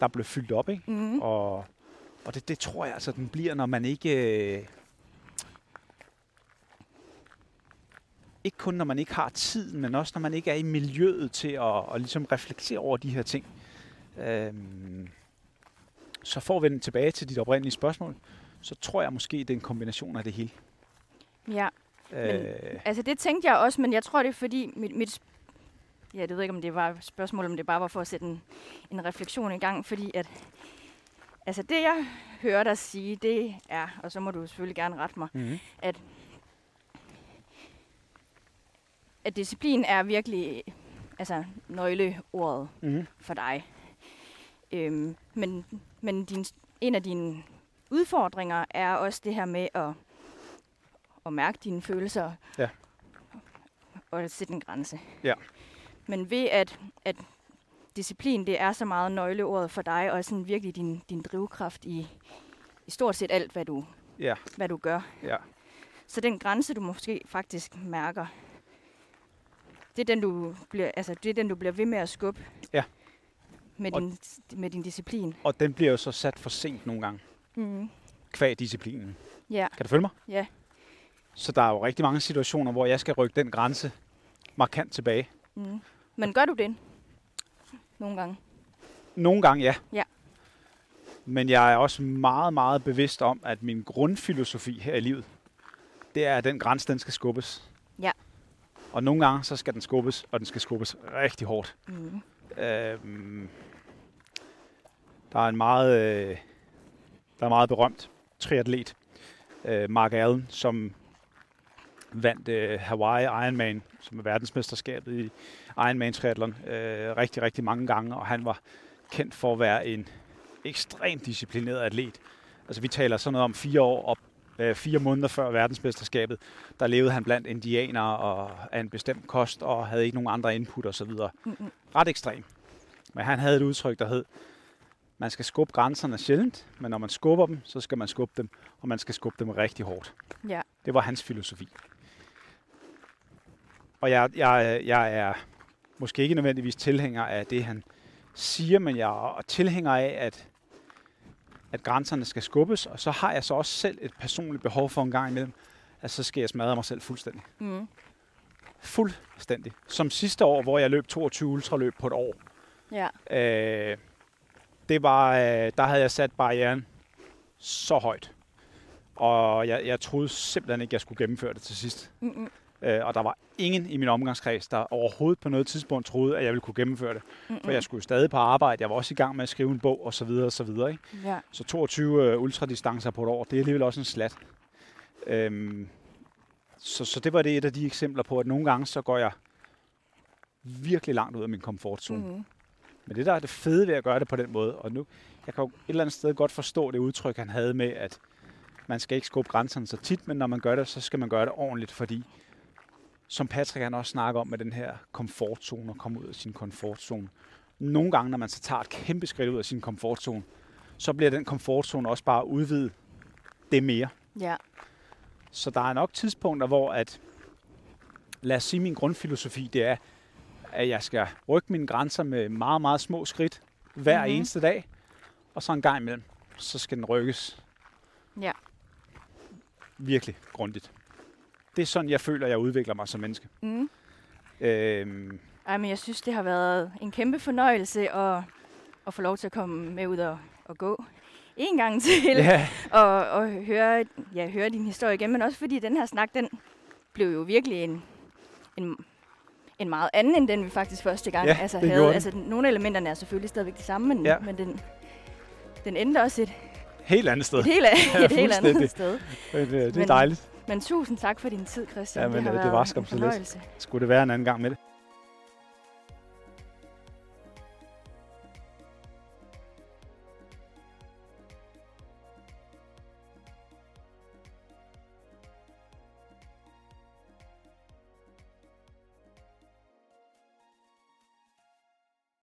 S3: der blev fyldt op. Ikke?
S4: Mm.
S3: Og, og det, det tror jeg altså, den bliver, når man ikke... ikke kun når man ikke har tiden, men også når man ikke er i miljøet til at, at ligesom reflektere over de her ting. Øhm, så for at vende tilbage til dit oprindelige spørgsmål, så tror jeg måske, det er en kombination af det hele.
S4: Ja.
S3: Øh,
S4: Altså det tænkte jeg også, men jeg tror det er fordi mit, mit ja, det ved ikke, om det var et spørgsmål, om det bare var for at sætte en, en refleksion i gang, fordi at altså det jeg hører dig sige, det er, og så må du selvfølgelig gerne rette mig,
S3: mm-hmm.
S4: at disciplin er virkelig altså nøgleordet
S3: Mm-hmm.
S4: for dig. Øhm, men men din, en af dine udfordringer er også det her med at, at mærke dine følelser
S3: Ja.
S4: og at sætte en grænse.
S3: Ja.
S4: Men ved at, at disciplin det er så meget nøgleordet for dig, og sådan virkelig din, din drivkraft i, i stort set alt, hvad du,
S3: Ja,
S4: hvad du gør.
S3: ja.
S4: Så den grænse, du måske faktisk mærker, det er den, du bliver, altså, det er den, du bliver ved med at skubbe.
S3: Ja.
S4: Med
S3: Og-
S4: din, med din disciplin.
S3: Og den bliver jo så sat for sent nogle gange,
S4: Mm.
S3: kvæg disciplinen.
S4: Ja,
S3: Kan du følge mig?
S4: ja.
S3: Så der er jo rigtig mange situationer, hvor jeg skal rykke den grænse markant tilbage.
S4: Mm. Men gør du det? Nogle gange.
S3: Nogle gange ja.
S4: Ja.
S3: Men jeg er også meget, meget bevidst om, at min grundfilosofi her i livet, det er, at den grænse, den skal skubbes. Og nogle gange, så skal den skubbes, og den skal skubbes rigtig hårdt.
S4: Mm.
S3: Øhm, der er en meget, øh, der er meget berømt triatlet, øh, Mark Allen, som vandt øh, Hawaii Ironman, som er verdensmesterskabet i Ironman triathlon, øh, rigtig, rigtig mange gange, og han var kendt for at være en ekstremt disciplineret atlet. Altså vi taler sådan noget om fire år op, øh, fire måneder før verdensmesterskabet, der levede han blandt indianere og af en bestemt kost og havde ikke nogen andre input osv.
S4: Mm-mm.
S3: Ret ekstrem. Men han havde et udtryk, der hed, man skal skubbe grænserne sjældent, men når man skubber dem, så skal man skubbe dem, og man skal skubbe dem rigtig hårdt.
S4: Ja.
S3: Det var hans filosofi. Og jeg, jeg, jeg er måske ikke nødvendigvis tilhænger af det, han siger, men jeg er tilhænger af, at, at grænserne skal skubbes, og så har jeg så også selv et personligt behov for en gang imellem, at så skal jeg smadre mig selv fuldstændig.
S4: Mm.
S3: Fuldstændig. Som sidste år, hvor jeg løb 22 ultraløb på et år.
S4: Ja.
S3: Øh, det var, øh, der havde jeg sat barrieren så højt. Og jeg, jeg troede simpelthen ikke, jeg skulle gennemføre det til sidst.
S4: Mm-mm.
S3: Øh, og der var ingen i min omgangskreds, der overhovedet på noget tidspunkt troede, at jeg ville kunne gennemføre det. For jeg skulle stadig på arbejde. Jeg var også i gang med at skrive en bog og så videre og så videre. Ikke?
S4: Ja.
S3: Så 22 øh, ultradistancer på et år, det er alligevel også en slat. Øhm, så, så det var det et af de eksempler på, at nogle gange så går jeg virkelig langt ud af min komfortzone. Mm.
S4: Mm.
S3: Men det der er det fede ved at gøre det på den måde, og nu, jeg kan jo et eller andet sted godt forstå det udtryk, han havde med, at man skal ikke skubbe grænserne så tit, men når man gør det, så skal man gøre det ordentligt, fordi som Patrick han også snakker om med den her komfortzone og komme ud af sin komfortzone. Nogle gange, når man så tager et kæmpe skridt ud af sin komfortzone, så bliver den komfortzone også bare udvidet det mere.
S4: Ja.
S3: Så der er nok tidspunkter, hvor at, lad os sige, min grundfilosofi, det er, at jeg skal rykke mine grænser med meget, meget små skridt hver
S4: Mhm.
S3: mm-hmm. eneste dag, og så en gang imellem, så skal den rykkes
S4: Ja.
S3: virkelig grundigt. Det er sådan, jeg føler, jeg udvikler mig som menneske.
S4: Mm.
S3: Øhm,
S4: Ej, men jeg synes, det har været en kæmpe fornøjelse at, at få lov til at komme med ud og, og gå en gang til.
S3: ja, <laughs>
S4: og, og høre, ja, høre din historie igen, men også fordi den her snak, den blev jo virkelig en, en, en meget anden, end den vi faktisk første gang
S3: Ja,
S4: altså, havde. Altså, nogle af elementerne er selvfølgelig stadigvæk de samme, men,
S3: Ja.
S4: men den, den endte også et,
S3: helt andet sted.
S4: et, helt, <laughs>
S3: Ja,
S4: et helt andet sted.
S3: Men, øh, det er
S4: Men-
S3: dejligt.
S4: Men tusind tak for din tid, Christian.
S3: Jamen,
S4: det har
S3: øh, det var
S4: en
S3: skam så lidt.
S4: fornøjelse.
S3: Skulle det være en anden gang med det?